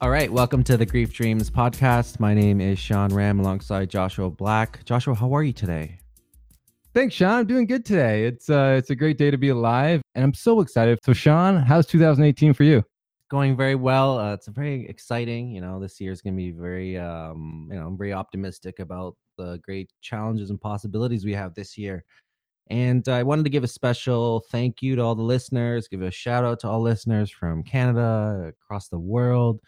All right, welcome to the Grief Dreams podcast. My name is Sean Ram alongside Joshua Black. Joshua, how are you today? Thanks, Sean. I'm doing good today. It's uh, it's a great day to be alive, and I'm so excited. So, Sean, how's 2018 for you? Going very well. Uh, it's very exciting. You know, this year is going to be very, um, you know, I'm very optimistic about the great challenges and possibilities we have this year. And I wanted to give a special thank you to all the listeners, give a shout out to all listeners from Canada, across the world.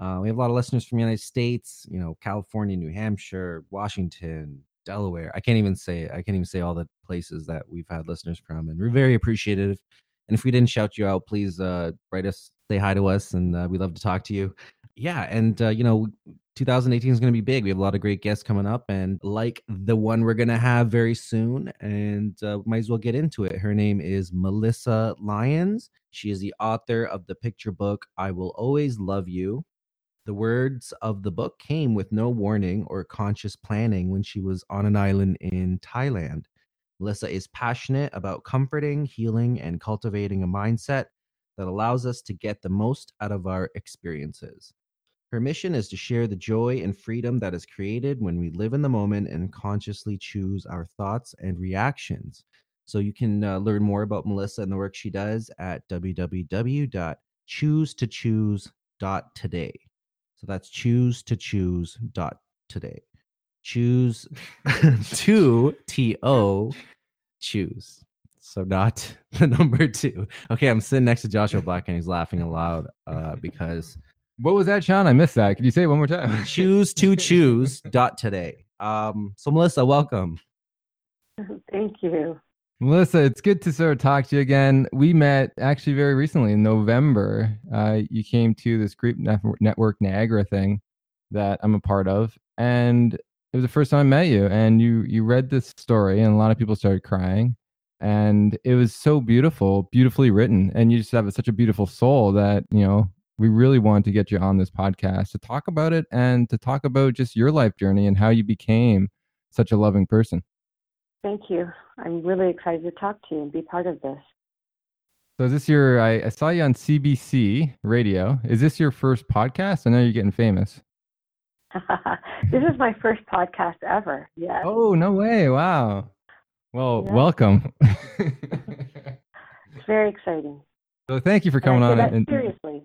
Uh, we have a lot of listeners from the United States, you know, California, New Hampshire, Washington, Delaware. I can't even say I can't even say all the places that we've had listeners from, and we're very appreciative. And if we didn't shout you out, please uh, write us, say hi to us, and uh, we love to talk to you. Yeah, and uh, you know, 2018 is going to be big. We have a lot of great guests coming up, and like the one we're going to have very soon, and uh, might as well get into it. Her name is Melissa Lyons. She is the author of the picture book "I Will Always Love You." The words of the book came with no warning or conscious planning when she was on an island in Thailand. Melissa is passionate about comforting, healing, and cultivating a mindset that allows us to get the most out of our experiences. Her mission is to share the joy and freedom that is created when we live in the moment and consciously choose our thoughts and reactions. So you can uh, learn more about Melissa and the work she does at www.choosetochoose.today. So that's choose to choose dot today. Choose two T O choose. So not the number two. Okay, I'm sitting next to Joshua Black and he's laughing aloud uh, because What was that, Sean? I missed that. Could you say it one more time? choose to choose dot today. Um, so Melissa, welcome. Thank you. Melissa, it's good to sort of talk to you again. We met actually very recently in November. Uh, you came to this group Network, Niagara thing that I'm a part of, and it was the first time I met you. And you you read this story, and a lot of people started crying, and it was so beautiful, beautifully written, and you just have such a beautiful soul that you know we really wanted to get you on this podcast to talk about it and to talk about just your life journey and how you became such a loving person. Thank you. I'm really excited to talk to you and be part of this. So is this your I, I saw you on CBC radio. Is this your first podcast? I know you're getting famous. this is my first podcast ever. Yes. Oh, no way. Wow. Well, Yeah. welcome. It's very exciting. so thank you for coming on and seriously.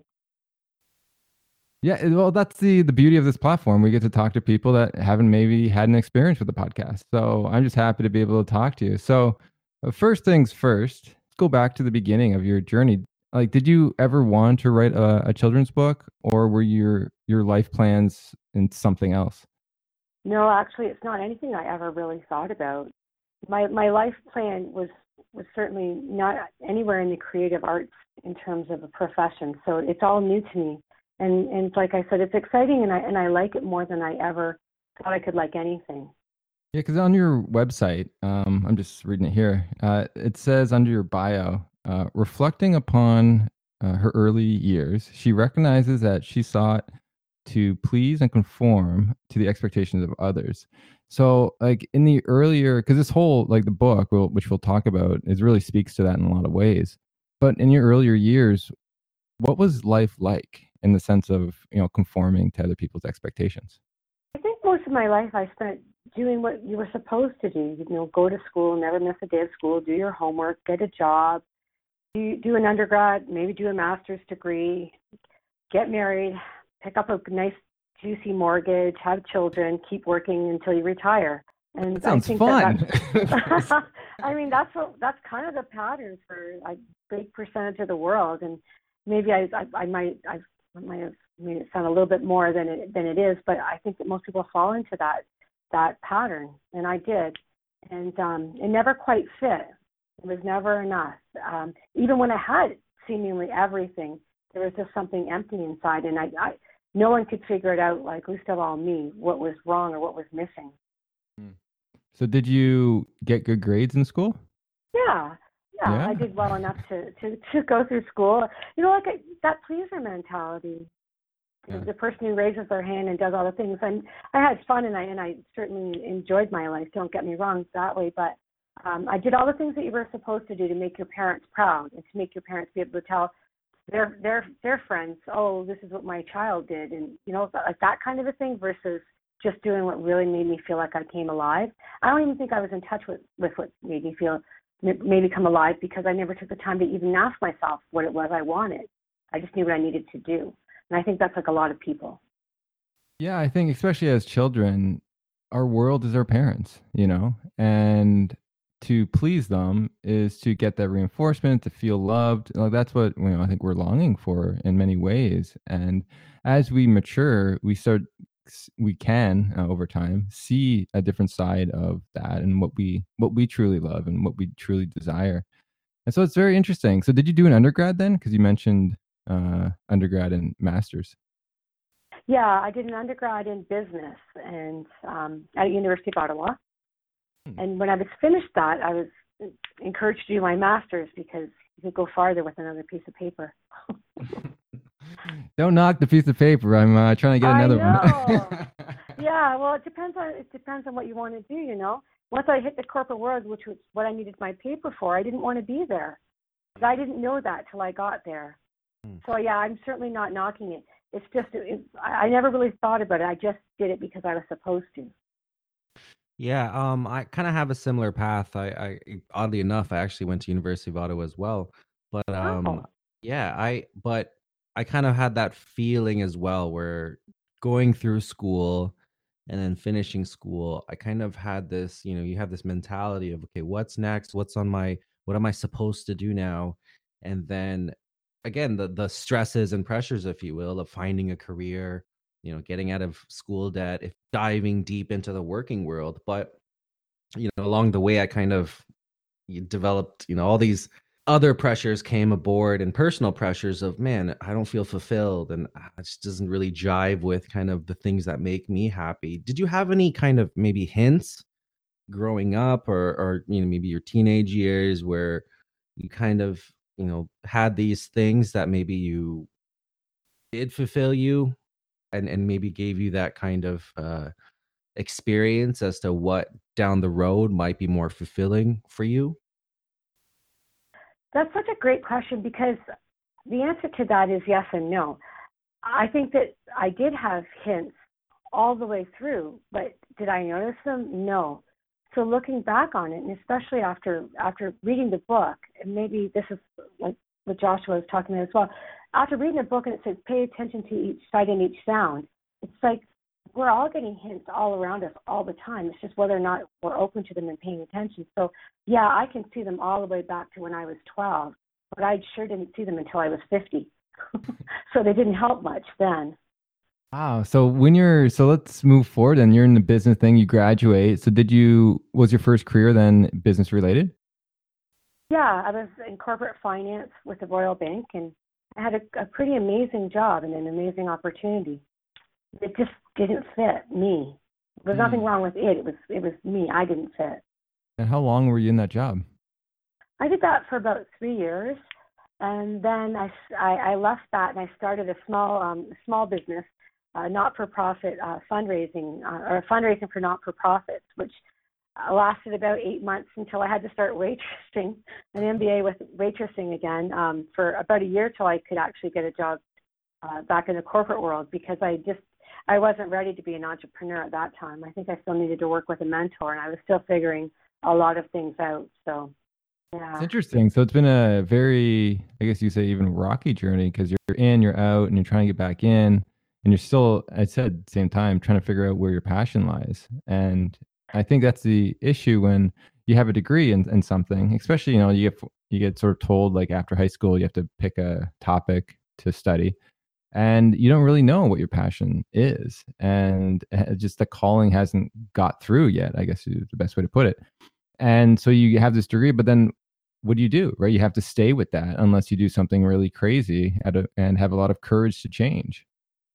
Yeah, well, that's the the beauty of this platform. We get to talk to people that haven't maybe had an experience with the podcast. So I'm just happy to be able to talk to you. So uh, first things first, let's go back to the beginning of your journey. Like, did you ever want to write a, a children's book, or were your your life plans in something else? No, actually, it's not anything I ever really thought about. My my life plan was was certainly not anywhere in the creative arts in terms of a profession. So it's all new to me. And and like I said, it's exciting, and I and I like it more than I ever thought I could like anything. Yeah, because on your website, um, I'm just reading it here. Uh, it says under your bio, uh, reflecting upon uh, her early years, she recognizes that she sought to please and conform to the expectations of others. So, like in the earlier, because this whole like the book, will- which we'll talk about, is really speaks to that in a lot of ways. But in your earlier years, what was life like in the sense of you know conforming to other people's expectations? I think most of my life I spent doing what you were supposed to do. You know, go to school, never miss a day of school, do your homework, get a job, do, do an undergrad, maybe do a master's degree, get married, pick up a nice juicy mortgage, have children, keep working until you retire. And That sounds I fun. That I mean, that's what that's kind of the pattern for a big percentage of the world. And maybe I I, I might I might have made it sound a little bit more than it than it is, but I think that most people fall into that that pattern, and I did, and um, it never quite fit. It was never enough. Um, even when I had seemingly everything, there was just something empty inside, and I, I no one could figure it out, like least of all me, what was wrong or what was missing. So, did you get good grades in school? Yeah, yeah, Yeah. I did well enough to to to go through school. You know, like I, that pleaser mentality. Yeah. The person who raises their hand and does all the things. And I had fun, and I and I certainly enjoyed my life. Don't get me wrong that way, but um, I did all the things that you were supposed to do to make your parents proud and to make your parents be able to tell their their their friends. Oh, this is what my child did, and you know, like that kind of a thing versus just doing what really made me feel like I came alive. I don't even think I was in touch with with what made me feel made me come alive because I never took the time to even ask myself what it was I wanted. I just knew what I needed to do, and I think that's like a lot of people. Yeah, I think especially as children, our world is our parents, you know, and to please them is to get that reinforcement, to feel loved. Like that's what you know, I think we're longing for in many ways. And as we mature, we start we can uh, over time see a different side of that and what we what we truly love and what we truly desire. And so it's very interesting. So did you do an undergrad then? Because you mentioned uh, undergrad and masters. Yeah i did an undergrad in business and um, at university of ottawa. Hmm. and when i was finished that i was encouraged to do my masters because you could go farther with another piece of paper Don't knock the piece of paper. I'm uh, trying to get another one. yeah, well, it depends on it depends on what you want to do. You know, once I hit the corporate world, which was what I needed my paper for, I didn't want to be there. I didn't know that till I got there. Hmm. So yeah, I'm certainly not knocking it. It's just it, I never really thought about it. I just did it because I was supposed to. Yeah, um, I kind of have a similar path. I, I, oddly enough, I actually went to University of Ottawa as well. But um, oh. yeah, I but I kind of had that feeling as well where going through school and then finishing school, I kind of had this, you know, you have this mentality of, okay, what's next? What's on my, what am I supposed to do now? And then again, the, the stresses and pressures, if you will, of finding a career, you know, getting out of school debt, if diving deep into the working world. But, you know, along the way, I kind of developed, you know, all these other pressures came aboard and personal pressures of man i don't feel fulfilled and it just doesn't really jive with kind of the things that make me happy. Did you have any kind of maybe hints growing up or or you know maybe your teenage years where you kind of you know had these things that maybe you did fulfill you and and maybe gave you that kind of uh experience as to what down the road might be more fulfilling for you that's such a great question because the answer to that is yes and no. I think that I did have hints all the way through, but did I notice them? No. So looking back on it, and especially after after reading the book, and maybe this is like what Joshua was talking about as well. After reading the book and it says pay attention to each sight and each sound, it's like we're all getting hints all around us all the time. It's just whether or not we're open to them and paying attention. So, yeah, I can see them all the way back to when I was 12, but I sure didn't see them until I was 50. so they didn't help much then. Wow. So when you're so let's move forward and you're in the business thing, you graduate. So did you was your first career then business related? Yeah, I was in corporate finance with the Royal Bank and I had a, a pretty amazing job and an amazing opportunity it just didn't fit me. There's mm. nothing wrong with it. It was it was me. I didn't fit. And how long were you in that job? I did that for about three years, and then I, I, I left that and I started a small um, small business, uh, not for profit uh, fundraising uh, or fundraising for not for profits, which uh, lasted about eight months until I had to start waitressing, an MBA with waitressing again um, for about a year till I could actually get a job uh, back in the corporate world because I just I wasn't ready to be an entrepreneur at that time. I think I still needed to work with a mentor, and I was still figuring a lot of things out. So, yeah. It's interesting. So it's been a very, I guess you say, even rocky journey because you're in, you're out, and you're trying to get back in, and you're still, I said, same time, trying to figure out where your passion lies. And I think that's the issue when you have a degree in, in something, especially you know you get you get sort of told like after high school you have to pick a topic to study and you don't really know what your passion is and eh, just the calling hasn't got through yet i guess is the best way to put it. And so you have this degree but then what do you do right? You have to stay with that unless you do something really crazy a, and have a lot of courage to change.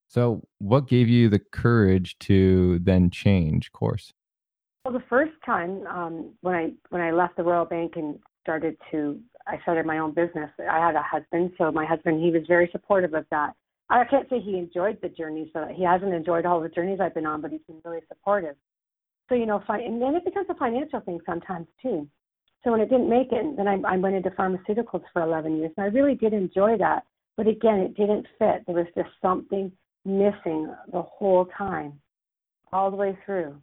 So what gave you the courage to then change course? Well the first time um, when i when i left the royal bank and started to i started my own business i had a husband so my husband he was very supportive of that I can't say he enjoyed the journey, so he hasn't enjoyed all the journeys I've been on, but he's been really supportive. So you know, and then it becomes a financial thing sometimes too. So when it didn't make it, then I, I went into pharmaceuticals for 11 years, and I really did enjoy that. But again, it didn't fit. There was just something missing the whole time, all the way through.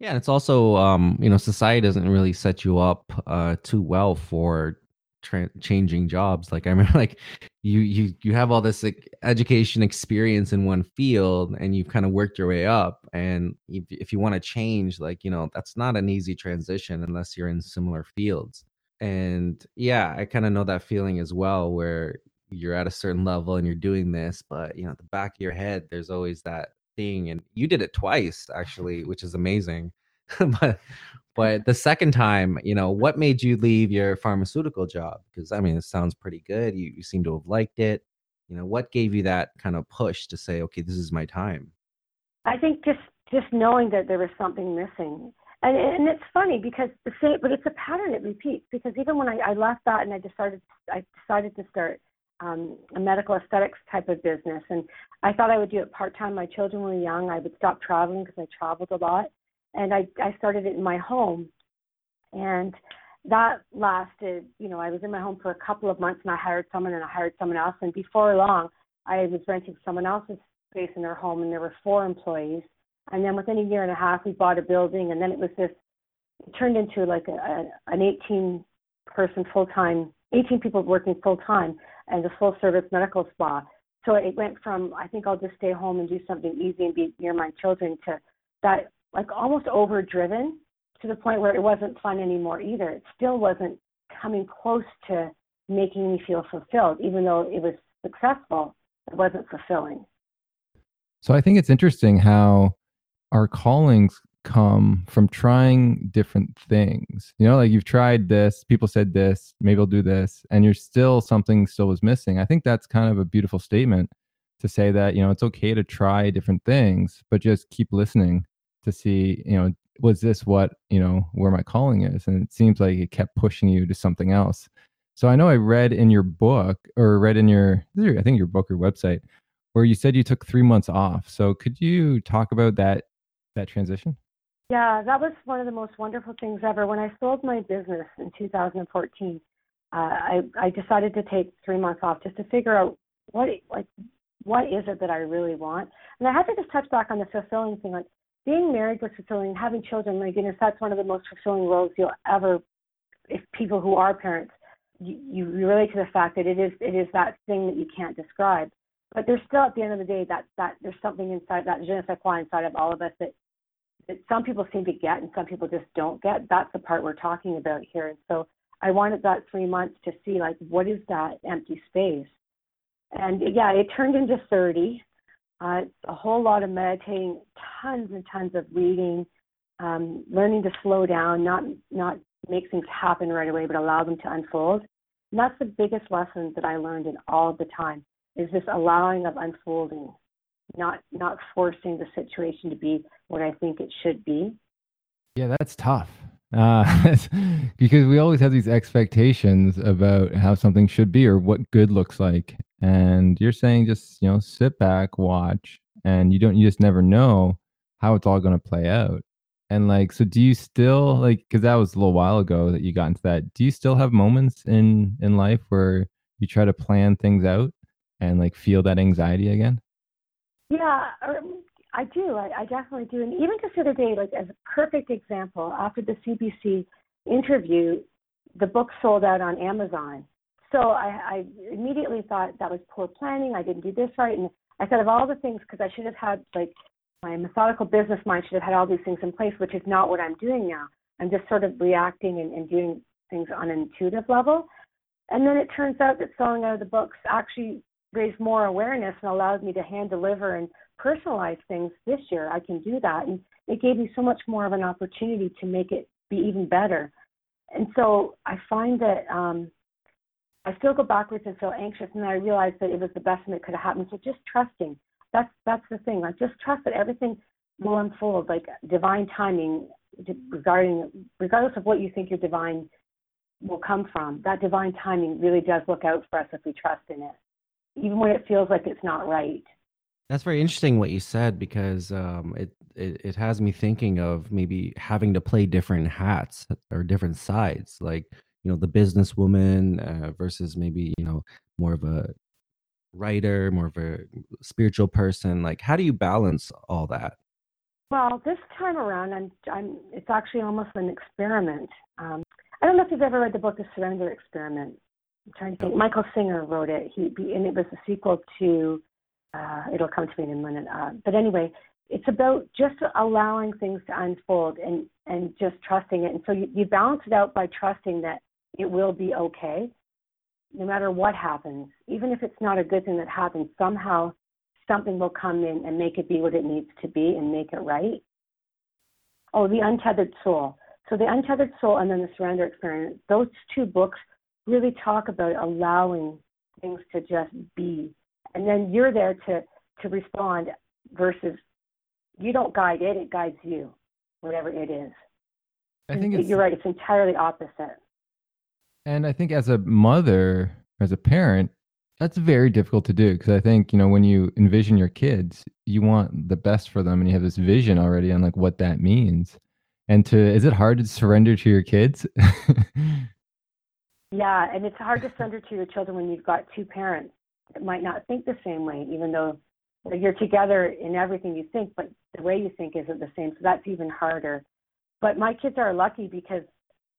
Yeah, and it's also um, you know society doesn't really set you up uh, too well for tra- changing jobs. Like I remember, like you you you have all this like, education experience in one field, and you've kind of worked your way up. And if, if you want to change, like you know, that's not an easy transition unless you're in similar fields. And yeah, I kind of know that feeling as well, where you're at a certain level and you're doing this, but you know, at the back of your head, there's always that thing. And you did it twice, actually, which is amazing. but but the second time, you know, what made you leave your pharmaceutical job? Because I mean, it sounds pretty good. You, you seem to have liked it. You know, what gave you that kind of push to say, okay, this is my time? I think just just knowing that there was something missing. And and it's funny because the same, but it's a pattern it repeats. Because even when I, I left that and I decided I decided to start um, a medical aesthetics type of business, and I thought I would do it part time. My children were young. I would stop traveling because I traveled a lot, and I, I started it in my home. And that lasted, you know, I was in my home for a couple of months and I hired someone and I hired someone else. And before long, I was renting someone else's space in their home and there were four employees. And then within a year and a half, we bought a building and then it was this, it turned into like a, a an 18 person full time, 18 people working full time and a full service medical spa. So it went from, I think I'll just stay home and do something easy and be near my children to that like almost overdriven to the point where it wasn't fun anymore either. It still wasn't coming close to making me feel fulfilled, even though it was successful. It wasn't fulfilling. So I think it's interesting how our callings come from trying different things. You know, like you've tried this, people said this, maybe I'll do this, and you're still something still was missing. I think that's kind of a beautiful statement to say that, you know, it's okay to try different things, but just keep listening to see, you know, was this what, you know, where my calling is? And it seems like it kept pushing you to something else. So I know I read in your book or read in your, I think your book or website, where you said you took three months off. So could you talk about that that transition? Yeah, that was one of the most wonderful things ever. When I sold my business in 2014, uh, I I decided to take three months off just to figure out what like what is it that I really want. And I had to just touch back on the fulfilling thing. Like being married was fulfilling. Having children, like my goodness, that's one of the most fulfilling roles you'll ever. If people who are parents, you, you relate to the fact that it is it is that thing that you can't describe. But there's still at the end of the day that that there's something inside that je ne sais quoi inside of all of us that that some people seem to get and some people just don't get. That's the part we're talking about here. And so I wanted that three months to see like what is that empty space. And yeah, it turned into 30 uh, a whole lot of meditating, tons and tons of reading, um, learning to slow down, not not make things happen right away, but allow them to unfold. And that's the biggest lesson that I learned in all the time is this allowing of unfolding, not not forcing the situation to be what I think it should be. Yeah, that's tough. Uh, because we always have these expectations about how something should be or what good looks like and you're saying just you know sit back watch and you don't you just never know how it's all going to play out. And like so do you still like because that was a little while ago that you got into that do you still have moments in in life where you try to plan things out and like feel that anxiety again? Yeah um, i do I, I definitely do. And even just the other day like as a perfect example after the cbc interview the book sold out on amazon so I, I immediately thought that was poor planning. I didn't do this right. And I said of all the things because I should have had like my methodical business mind should have had all these things in place, which is not what I'm doing now. I'm just sort of reacting and, and doing things on an intuitive level. And then it turns out that selling out of the books actually raised more awareness and allowed me to hand deliver and personalize things this year. I can do that. And it gave me so much more of an opportunity to make it be even better. And so I find that um, I still go backwards and feel anxious, and then I realize that it was the best thing that could have happened. So just trusting. That's that's the thing. Like just trust that everything will unfold, like divine timing regarding regardless of what you think your divine will come from. That divine timing really does look out for us if we trust in it, even when it feels like it's not right. That's very interesting what you said because um, it, it it has me thinking of maybe having to play different hats or different sides, like you know the businesswoman uh, versus maybe you know more of a writer, more of a spiritual person. Like, how do you balance all that? Well, this time around, I'm, I'm. It's actually almost an experiment. Um, I don't know if you've ever read the book The Surrender Experiment. I'm trying to think. Michael Singer wrote it. He and it was a sequel to. Uh, it'll come to me in a minute. Uh, but anyway, it's about just allowing things to unfold and and just trusting it. And so you, you balance it out by trusting that it will be okay, no matter what happens. Even if it's not a good thing that happens, somehow something will come in and make it be what it needs to be and make it right. Oh, the untethered soul. So the untethered soul and then the surrender experience. Those two books really talk about allowing things to just be, and then you're there to to respond versus you don't guide it; it guides you, whatever it is. I think you're right. It's entirely opposite. And I think as a mother, as a parent, that's very difficult to do because I think, you know, when you envision your kids, you want the best for them and you have this vision already on like what that means. And to is it hard to surrender to your kids? yeah, and it's hard to surrender to your children when you've got two parents that might not think the same way, even though you're together in everything you think, but the way you think isn't the same. So that's even harder. But my kids are lucky because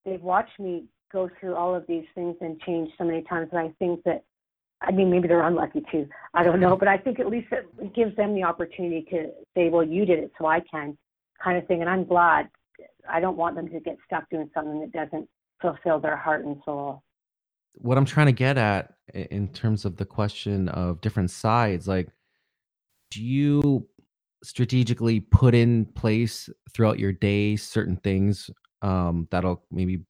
they've watched me go through all of these things and change so many times. And I think that, I mean, maybe they're unlucky too. I don't know. But I think at least it gives them the opportunity to say, well, you did it, so I can, kind of thing. And I'm glad. I don't want them to get stuck doing something that doesn't fulfill their heart and soul. What I'm trying to get at in terms of the question of different sides, like, do you strategically put in place throughout your day certain things um, that'll maybe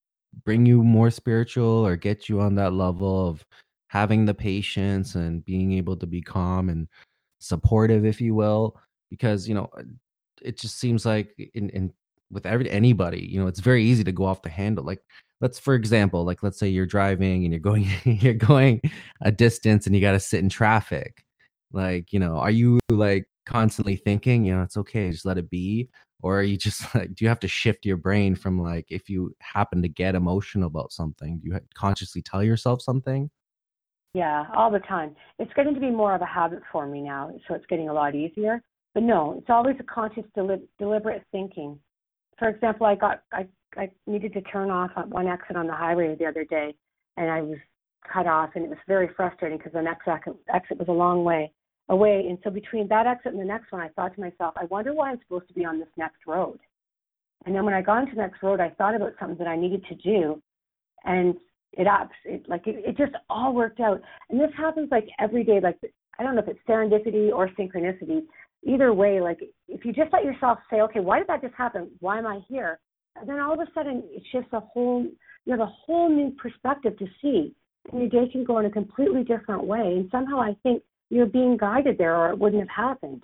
bring you more spiritual or get you on that level of having the patience and being able to be calm and supportive if you will because you know uh, it just seems like in, in with every anybody you know it's very easy to go off the handle like let's for example like let's say you're driving and you're going you're going a distance and you got to sit in traffic like you know are you like constantly thinking you know it's okay just let it be or are you just like do you have to shift your brain from like if you happen to get emotional about something do you consciously tell yourself something? Yeah all the time. It's getting to be more of a habit for me now so it's getting a lot easier but no it's always a conscious deli- deliberate thinking. For example i got i i needed to turn off at one exit on the highway the other day and i was cut off and it was very frustrating because the next exit was a long way away. And so between that exit and the next one, I thought to myself, I wonder why I'm supposed to be on this next road. And then when I got into the next road, I thought about something that I needed to do, and it ups. It like it, it just all worked out. And this happens like every day. Like I don't know if it's serendipity or synchronicity. Either way, like if you just let yourself say, okay, why did that just happen? Why am I here? And then all of a sudden, it's just a whole. You have a whole new perspective to see, and your day can go in a completely different way. And somehow, I think you're being guided there or it wouldn't have happened.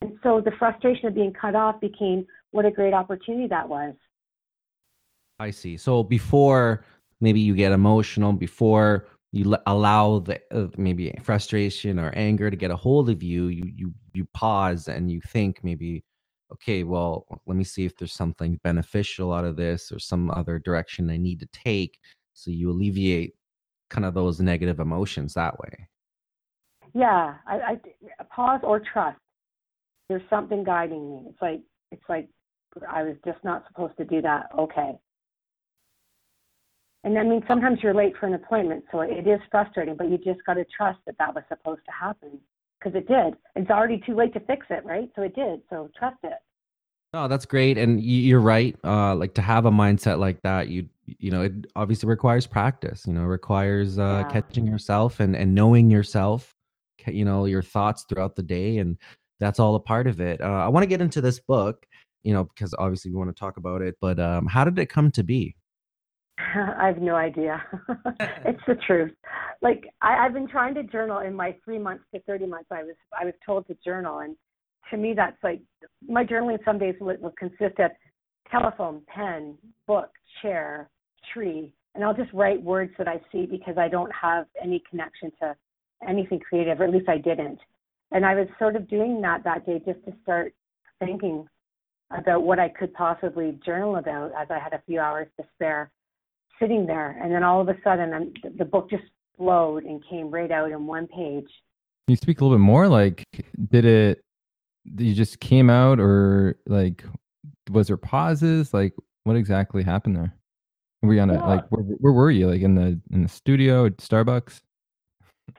And so the frustration of being cut off became what a great opportunity that was. I see. So before maybe you get emotional, before you allow the uh, maybe frustration or anger to get a hold of you, you you you pause and you think maybe, okay, well, let me see if there's something beneficial out of this or some other direction I need to take. So you alleviate kind of those negative emotions that way yeah, I, I pause or trust. There's something guiding me. It's like it's like I was just not supposed to do that. Okay. And I mean, sometimes you're late for an appointment, so it is frustrating. But you just got to trust that that was supposed to happen because it did. It's already too late to fix it, right? So it did. So trust it. Oh, that's great, and you're right. Uh, like to have a mindset like that, you you know, it obviously requires practice. You know, requires uh, yeah. catching yourself and and knowing yourself you know your thoughts throughout the day and that's all a part of it uh, i want to get into this book you know because obviously we want to talk about it but um, how did it come to be? I have no idea. It's the truth. Like I, i've been trying to journal in my three months to 30 months i was i was told to journal and to me that's like my journaling some days will, will consist of telephone pen book chair tree and i'll just write words that i see because i don't have any connection to anything creative, or at least I didn't. And I was sort of doing that that day just to start thinking about what I could possibly journal about as I had a few hours to spare sitting there. And then all of a sudden, I'm, the book just flowed and came right out in one page. Can you speak a little bit more? Like, did it? You just came out, or like, was there pauses? Like, what exactly happened there? Were you on a Yeah. like? Where, where were you? Like in the in the studio at Starbucks?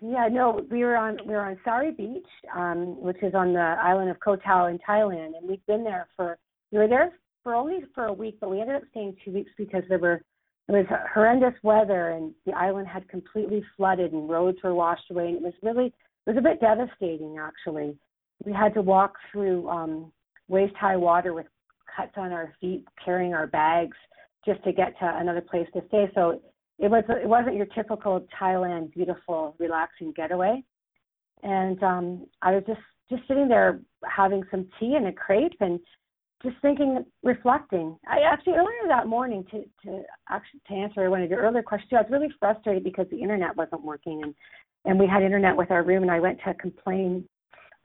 Yeah, no, we were on we were on Sairee Beach, um, which is on the island of Koh Tao in Thailand, and we've been there for we were there for only for a week, but we ended up staying two weeks because there were it was horrendous weather and the island had completely flooded and roads were washed away, and it was really it was a bit devastating actually. We had to walk through um, waist high water with cuts on our feet, carrying our bags just to get to another place to stay. So it was it wasn't your typical Thailand beautiful relaxing getaway. And um I was just just sitting there having some tea and a crepe and just thinking reflecting. I actually earlier that morning to to actually to answer one of your earlier questions, I was really frustrated because the internet wasn't working and and we had internet with our room and I went to complain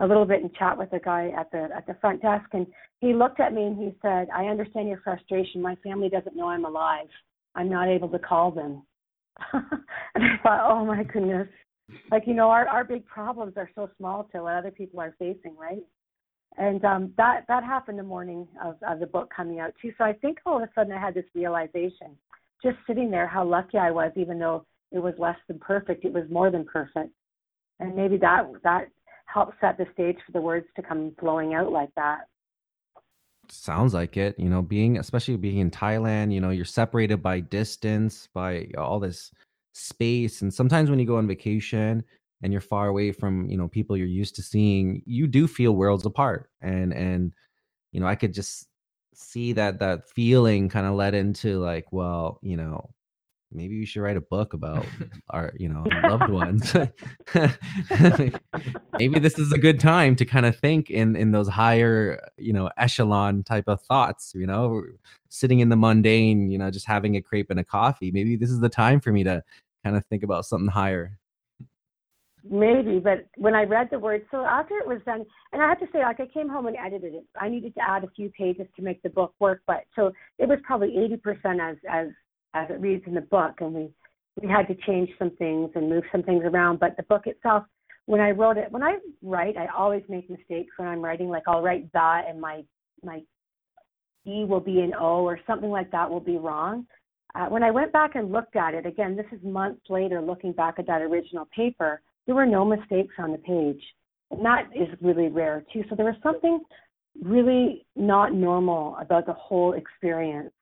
a little bit and chat with the guy at the at the front desk and he looked at me and he said, I understand your frustration. My family doesn't know I'm alive. I'm not able to call them. and I thought, oh my goodness. Like, you know, our, our big problems are so small to what other people are facing, right? And um that that happened the morning of, of the book coming out too. So I think all of a sudden I had this realization, just sitting there, how lucky I was, even though it was less than perfect, it was more than perfect. And maybe that that helped set the stage for the words to come flowing out like that. Sounds like it. You know, being especially being in Thailand, you know, you're separated by distance, by all this space. And sometimes when you go on vacation and you're far away from, you know, people you're used to seeing, you do feel worlds apart. And and you know, I could just see that that feeling kind of led into like, well, you know, maybe we should write a book about our, you know, loved ones. maybe this is a good time to kind of think in in those higher you know echelon type of thoughts you know sitting in the mundane you know just having a crepe and a coffee maybe this is the time for me to kind of think about something higher Maybe, but when I read the words, so after it was done, and I have to say, like I came home and edited it. I needed to add a few pages to make the book work, but so it was probably eighty percent as as as it reads in the book, and we we had to change some things and move some things around. But the book itself, when I wrote it, when I write, I always make mistakes when I'm writing. Like I'll write that, and my my e will be an o, or something like that will be wrong. Uh, when I went back and looked at it again, this is months later, looking back at that original paper there were no mistakes on the page. And that is really rare too. So there was something really not normal about the whole experience.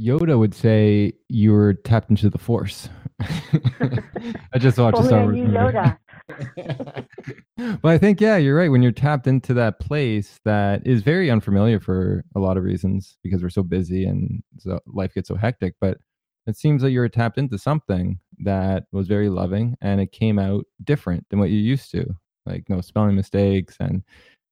Yoda would say you were tapped into the Force. I just watched a Only Star Wars movie. Yoda. but I think yeah, you're right. When you're tapped into that place that is very unfamiliar for a lot of reasons because we're so busy and so life gets so hectic. But it seems like you were tapped into something that was very loving and it came out different than what you used to. Like no spelling mistakes and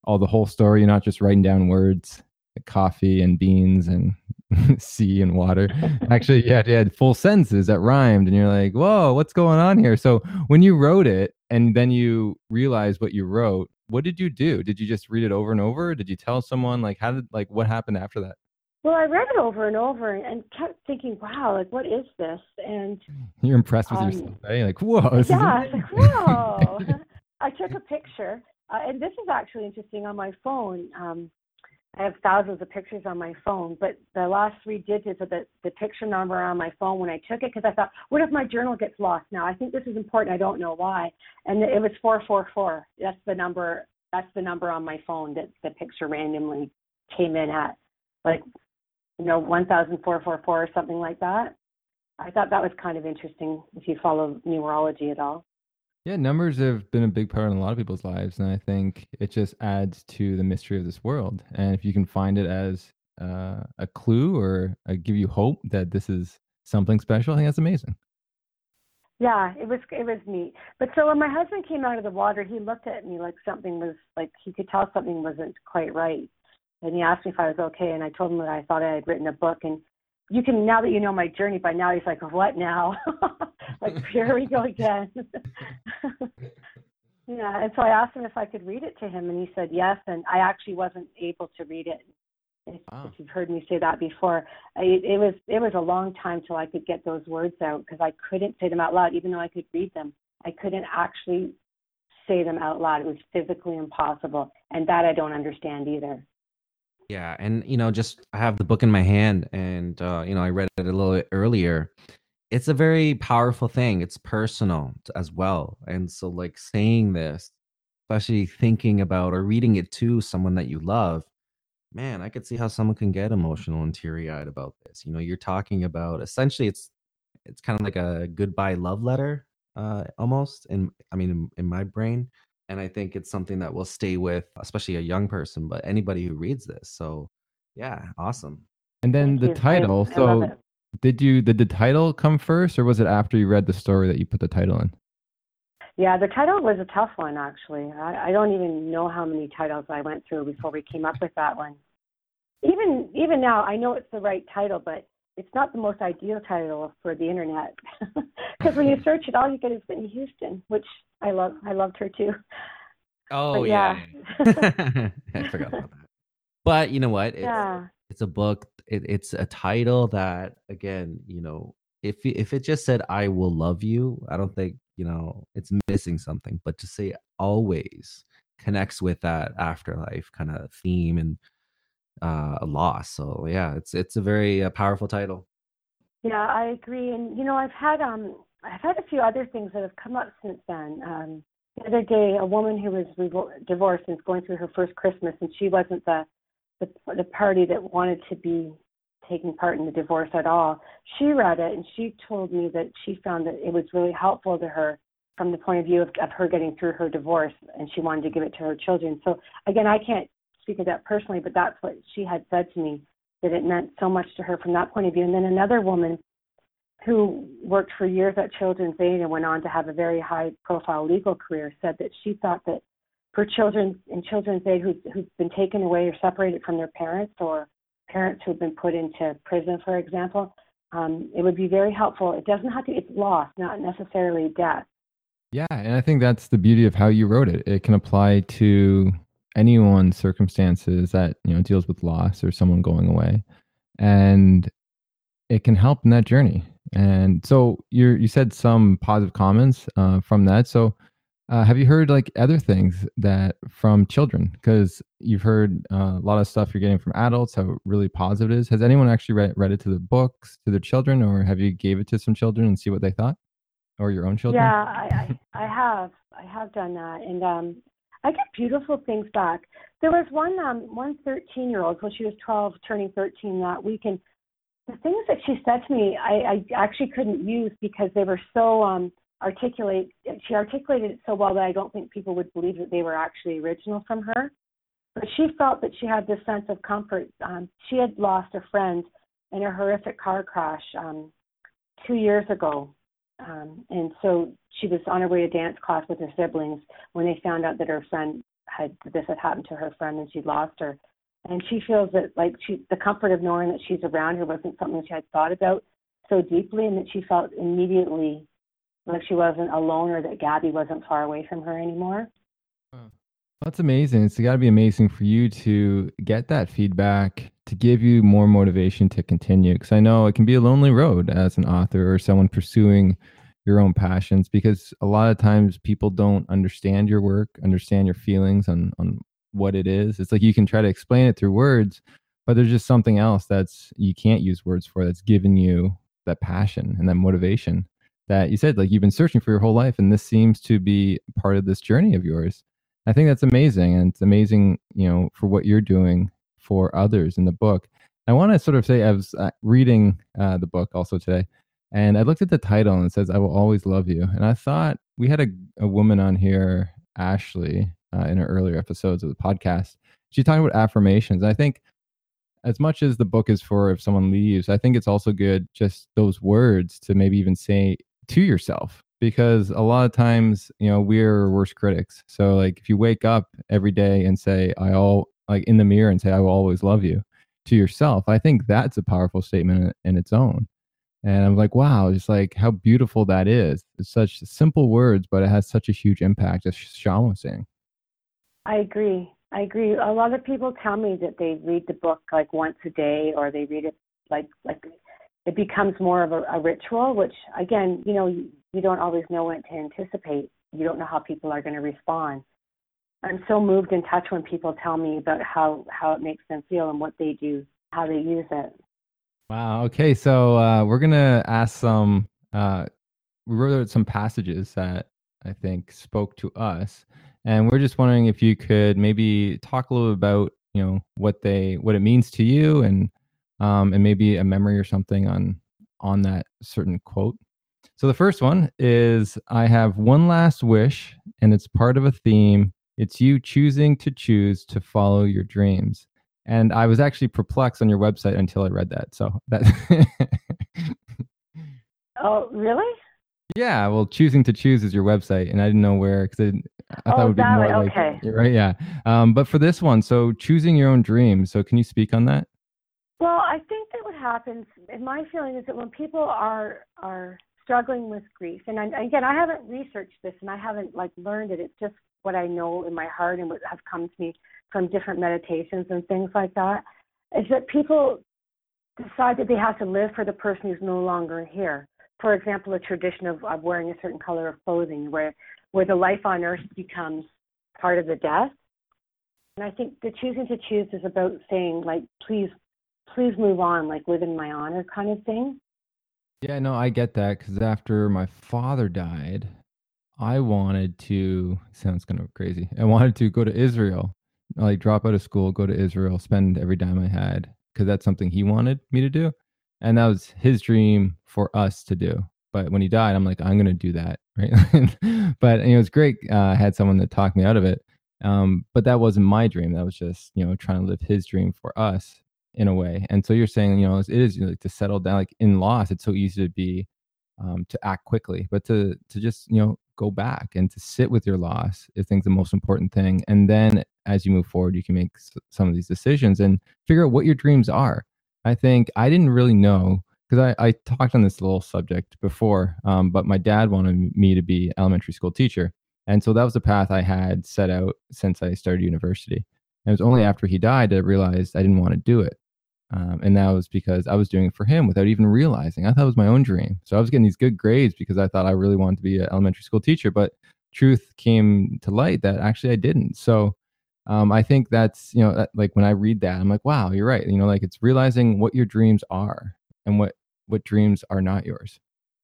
all the whole story. You're not just writing down words, like coffee and beans and sea and water. Actually, you had, you had full sentences that rhymed, and you're like, "Whoa, what's going on here?" So when you wrote it, and then you realized what you wrote, what did you do? Did you just read it over and over? Did you tell someone? Like, how did like what happened after that? Well, I read it over and over and kept thinking, wow, like, what is this? And You're impressed with Um, yourself, eh? You're like, "Whoa, yeah, is I was like, whoa. I took a picture, uh, and this is actually interesting on my phone. Um, I have thousands of pictures on my phone, but the last three digits of the, the picture number on my phone when I took it, because I thought, what if my journal gets lost now? I think this is important. I don't know why. And it was 444. That's the number. That's the number on my phone that the picture randomly came in at, like, you know, 1,444 or something like that. I thought that was kind of interesting if you follow numerology at all. Yeah, numbers have been a big part in a lot of people's lives, and I think it just adds to the mystery of this world. And if you can find it as uh, a clue or uh, give you hope that this is something special, I think that's amazing. Yeah, it was it was neat. But so when my husband came out of the water, he looked at me like something was like he could tell something wasn't quite right, and he asked me if I was okay, and I told him that I thought I had written a book, and you can now that you know my journey by now he's like what now like here we go again yeah and so i asked him if i could read it to him and he said yes and i actually wasn't able to read it If, if you've heard me say that before, I, it was it was a long time till I could get those words out because I couldn't say them out loud, even though I could read them. I couldn't actually say them out loud. It was physically impossible, and that I don't understand either. Yeah, and you know, just I have the book in my hand, and uh, you know, I read it a little bit earlier. It's a very powerful thing. It's personal as well, and so like saying this, especially thinking about or reading it to someone that you love, man, I could see how someone can get emotional and teary eyed about this. You know, you're talking about essentially it's it's kind of like a goodbye love letter, uh, almost. In I mean, in, in my brain and I think it's something that will stay with, especially a young person, but anybody who reads this. So, yeah, awesome. And then Thank the you. Title. I so, it. did you did the title come first, or was it after you read the story that you put the title in? Yeah, the title was a tough one actually. I, I don't even know how many titles I went through before we came up with that one. Even even now, I know it's the right title, but it's not the most ideal title for the internet. Because when you search it, all you get is Whitney Houston, which I love. I loved her too. Oh yeah. yeah, I forgot about that. But you know what? It's, yeah, it's a book. It, it's a title that, again, you know, if if it just said "I will love you," I don't think you know it's missing something. But to say "always" connects with that afterlife kind of theme and uh, a loss. So yeah, it's it's a very uh, powerful title. yeah, I agree. And you know, I've had um, I've had a few other things that have come up since then. Um, the other day, a woman who was divorced and is going through her first Christmas, and she wasn't the the, the party that wanted to be taking part in the divorce at all. She read it and she told me that she found that it was really helpful to her from the point of view of, of her getting through her divorce, and she wanted to give it to her children. So again, I can't speak of that personally, but that's what she had said to me that it meant so much to her from that point of view. And then another woman who worked for years at Children's Aid and went on to have a very high profile legal career said that she thought that for children in Children's Aid who, who've been taken away or separated from their parents or parents who've been put into prison, for example, um, it would be very helpful. It doesn't have to, it's loss, not necessarily death. Yeah, and I think that's the beauty of how you wrote it. It can apply to anyone's circumstances that you know deals with loss or someone going away, and it can help in that journey. And so you you said some positive comments uh, from that. So uh, have you heard like other things that from children? Because you've heard uh, a lot of stuff you're getting from adults, how really positive it is. Has anyone actually read, read it to the books to their children, or have you gave it to some children and see what they thought, or your own children? Yeah, I, I, I have. I have done that. And um, I get beautiful things back. There was one um, one 13 year old, well, she was 12, turning 13 that week. And the things that she said to me, I, I actually couldn't use because they were so um, articulate. She articulated it so well that I don't think people would believe that they were actually original from her. But she felt that she had this sense of comfort. Um, she had lost a friend in a horrific car crash um, two years ago. Um, and so she was on her way to dance class with her siblings when they found out that her friend had this had happened to her friend and she'd lost her. And she feels that like she the comfort of knowing that she's around her wasn't something she had thought about so deeply and that she felt immediately like she wasn't alone or that Gabby wasn't far away from her anymore. That's amazing. It's got to be amazing for you to get that feedback to give you more motivation to continue. Because I know it can be a lonely road as an author or someone pursuing your own passions. Because a lot of times people don't understand your work, understand your feelings on on what it is. It's like you can try to explain it through words, but there's just something else that's you can't use words for that's given you that passion and that motivation that you said like you've been searching for your whole life, and this seems to be part of this journey of yours. I think that's amazing, and it's amazing, you know, for what you're doing for others in the book. I want to sort of say I was uh, reading uh, the book also today, and I looked at the title and it says "I will always love you," and I thought we had a, a woman on here, Ashley, uh, in her earlier episodes of the podcast. She talked about affirmations. I think as much as the book is for if someone leaves, I think it's also good just those words to maybe even say to yourself because a lot of times you know we're worst critics so like if you wake up every day and say i all like in the mirror and say i will always love you to yourself i think that's a powerful statement in its own and i'm like wow just like how beautiful that is it's such simple words but it has such a huge impact as sean was saying I agree. I agree. A lot of people tell me that they read the book like once a day, or they read it like like it becomes more of a, a ritual. Which again, you know, you, you don't always know what to anticipate. You don't know how people are going to respond. I'm so moved and touched when people tell me about how how it makes them feel and what they do, how they use it. Wow. Okay, so uh, we're gonna ask some. Uh, we wrote some passages that I think spoke to us, and we're just wondering if you could maybe talk a little about you know what they what it means to you, and um, and maybe a memory or something on on that certain quote. So the first one is I have one last wish, and it's part of a theme. It's you choosing to choose to follow your dreams. And I was actually perplexed on your website until I read that. So that. oh, really? Yeah, well, choosing to choose is your website, and I didn't know where because I, thought oh, it would be more like okay. right, yeah. Um, but for this one, so choosing your own dreams. So can you speak on that? Well, I think that what happens, in my feeling, is that when people are are struggling with grief, and I, again, I haven't researched this, and I haven't like learned it. It's just what I know in my heart and what has come to me from different meditations and things like that. Is that people decide that they have to live for the person who's no longer here for example, a tradition of, of wearing a certain color of clothing where, where the life on earth becomes part of the death. And I think the choosing to choose is about saying, like, please, please move on, like, live in my honor kind of thing. Yeah, no, I get that because after my father died, I wanted to, sounds kind of crazy. I wanted to go to Israel, like drop out of school, go to Israel, spend every dime I had because that's something he wanted me to do and that was his dream for us to do. But when he died i'm like i'm to do that right? But it was great uh, i had someone that talked me out of it um, but that wasn't my dream that was just you know trying to live his dream for us in a way. And so you're saying you know it is like to settle down like in loss it's so easy to be um, to act quickly but to to just you know go back and to sit with your loss i think the most important thing and then as you move forward you can make some of these decisions and figure out what your dreams are I think I didn't really know because I, I talked on this little subject before, um, but my dad wanted me to be elementary school teacher. And so that was the path I had set out since I started university. And it was only after he died that I realized I didn't want to do it. Um, and that was because I was doing it for him without even realizing. I thought it was my own dream. So I was getting these good grades because I thought I really wanted to be an elementary school teacher. But truth came to light that actually I didn't. So um, I think that's you know that, like when I read that, I'm like, wow, you're right. You know, like it's realizing what your dreams are and what what dreams are not yours.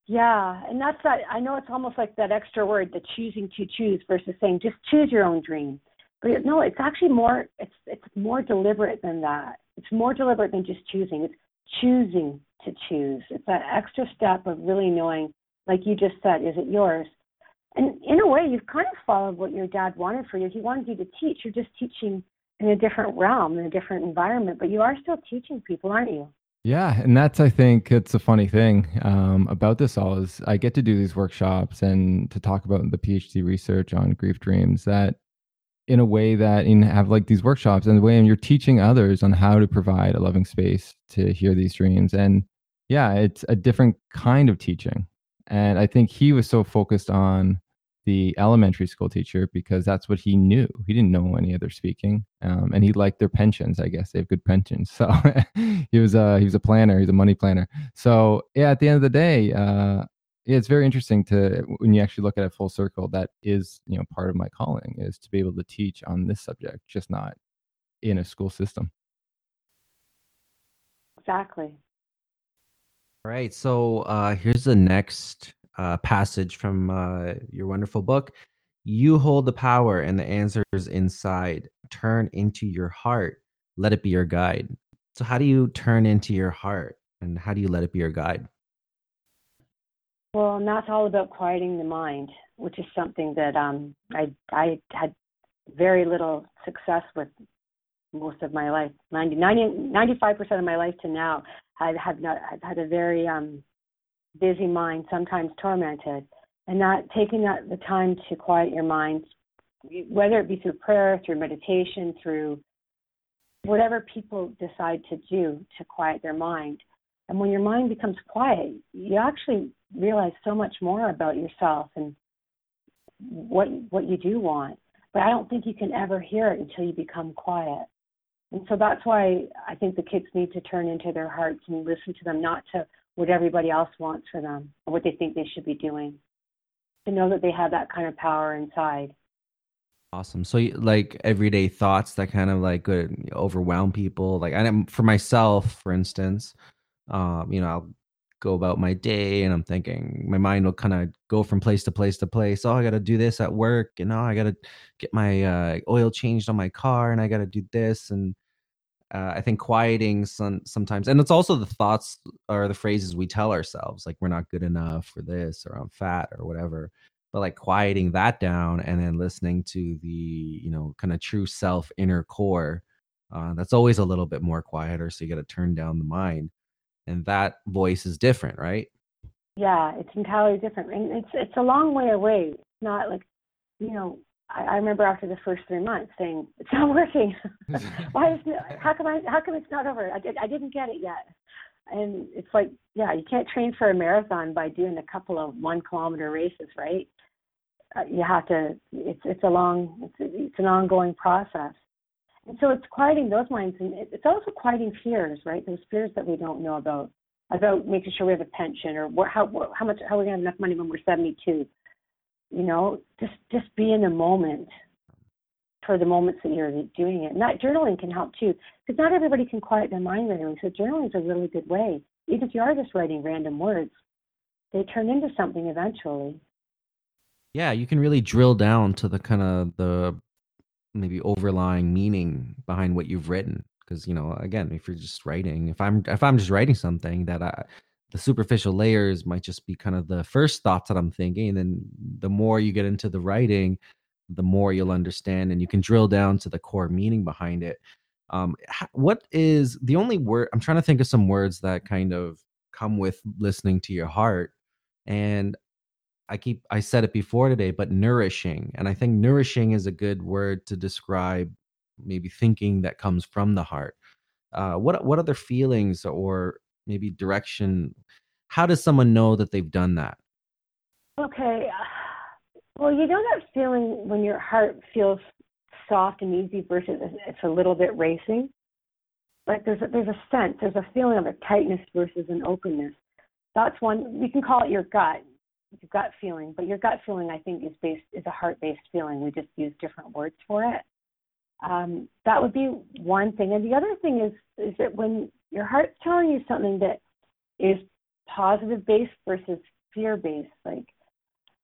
Yeah, and that's that. I know it's almost like that extra word, the choosing to choose versus saying just choose your own dream. But no, it's actually more. It's it's more deliberate than that. It's more deliberate than just choosing. It's choosing to choose. It's that extra step of really knowing, like you just said, is it yours? and in a way, you've kind of followed what your dad wanted for you. He wanted you to teach. You're just teaching in a different realm, in a different environment, but you are still teaching people, aren't you? Yeah, and that's I think it's a funny thing um, about this all is I get to do these workshops and to talk about the PhD research on grief dreams that in a way that in have like these workshops and the way you're teaching others on how to provide a loving space to hear these dreams and yeah, it's a different kind of teaching and I think he was so focused on the elementary school teacher because that's what he knew. He didn't know any other speaking, um, and he liked their pensions. I guess they have good pensions. So he was a he was a planner. He's a money planner. So yeah, at the end of the day, uh, it's very interesting to when you actually look at it full circle. That is you know part of my calling is to be able to teach on this subject, just not in a school system. Exactly. All right. So uh, here's the next uh, passage from uh, your wonderful book. You hold the power and the answers inside. Turn into your heart. Let it be your guide. So, how do you turn into your heart and how do you let it be your guide? Well, and that's all about quieting the mind, which is something that um, I, I had very little success with most of my life. 90, 90 95% of my life to now i have not I've had a very um busy mind sometimes tormented. And not taking that the time to quiet your mind whether it be through prayer through meditation through whatever people decide to do to quiet their mind. And when your mind becomes quiet you actually realize so much more about yourself and what what you do want but I don't think you can ever hear it until you become quiet. And so that's why I think the kids need to turn into their hearts and listen to them, not to what everybody else wants for them or what they think they should be doing. To know that they have that kind of power inside. Awesome. So, like everyday thoughts that kind of like could overwhelm people. Like, I for myself, for instance, um, you know, I'll go about my day and I'm thinking my mind will kind of go from place to place to place. Oh, I got to do this at work, and oh, I got to get my uh, oil changed on my car, and I got to do this, and uh, I think quieting some sometimes, and it's also the thoughts or the phrases we tell ourselves, like we're not good enough for this, or I'm fat, or whatever. But like quieting that down and then listening to the you know kind of true self inner core, uh, that's always a little bit more quieter. So you got to turn down the mind, and that voice is different, right? Yeah, it's entirely different, and it's it's a long way away. It's not like you know I, I remember after the first three months saying, "It's not working. Why is it? How come I? How come it's not over? I did. I didn't get it yet." And it's like, yeah, you can't train for a marathon by doing a couple of one kilometer races, right? Uh, you have to. It's it's a long. It's it's an ongoing process. So it's quieting those minds, and it's also quieting fears, right? Those fears that we don't know about, about making sure we have a pension or how how much how we have enough money when we're 72 you know just just be in the moment for the moments that you're doing it. And that journaling can help too because not everybody can quiet their mind away so journaling is a really good way. Even if you are just writing random words they turn into something eventually. Yeah you can really drill down to the kind of the maybe overlying meaning behind what you've written because you know again if you're just writing if i'm if i'm just writing something that i the superficial layers might just be kind of the first thoughts that I'm thinking. And then the more you get into the writing, the more you'll understand and you can drill down to the core meaning behind it. Um, what is the only word I'm trying to think of some words that kind of come with listening to your heart. And I keep, I said it before today, but nourishing. And I think nourishing is a good word to describe maybe thinking that comes from the heart. Uh, what, what other feelings or maybe direction how does someone know that they've done that okay well you know that feeling when your heart feels soft and easy versus it's a little bit racing like there's a, there's a sense there's a feeling of a tightness versus an openness that's one we can call it your gut your gut feeling but your gut feeling i think is based is a heart based feeling we just use different words for it um, that would be one thing and the other thing is is that when your heart's telling you something that is positive based versus fear based. Like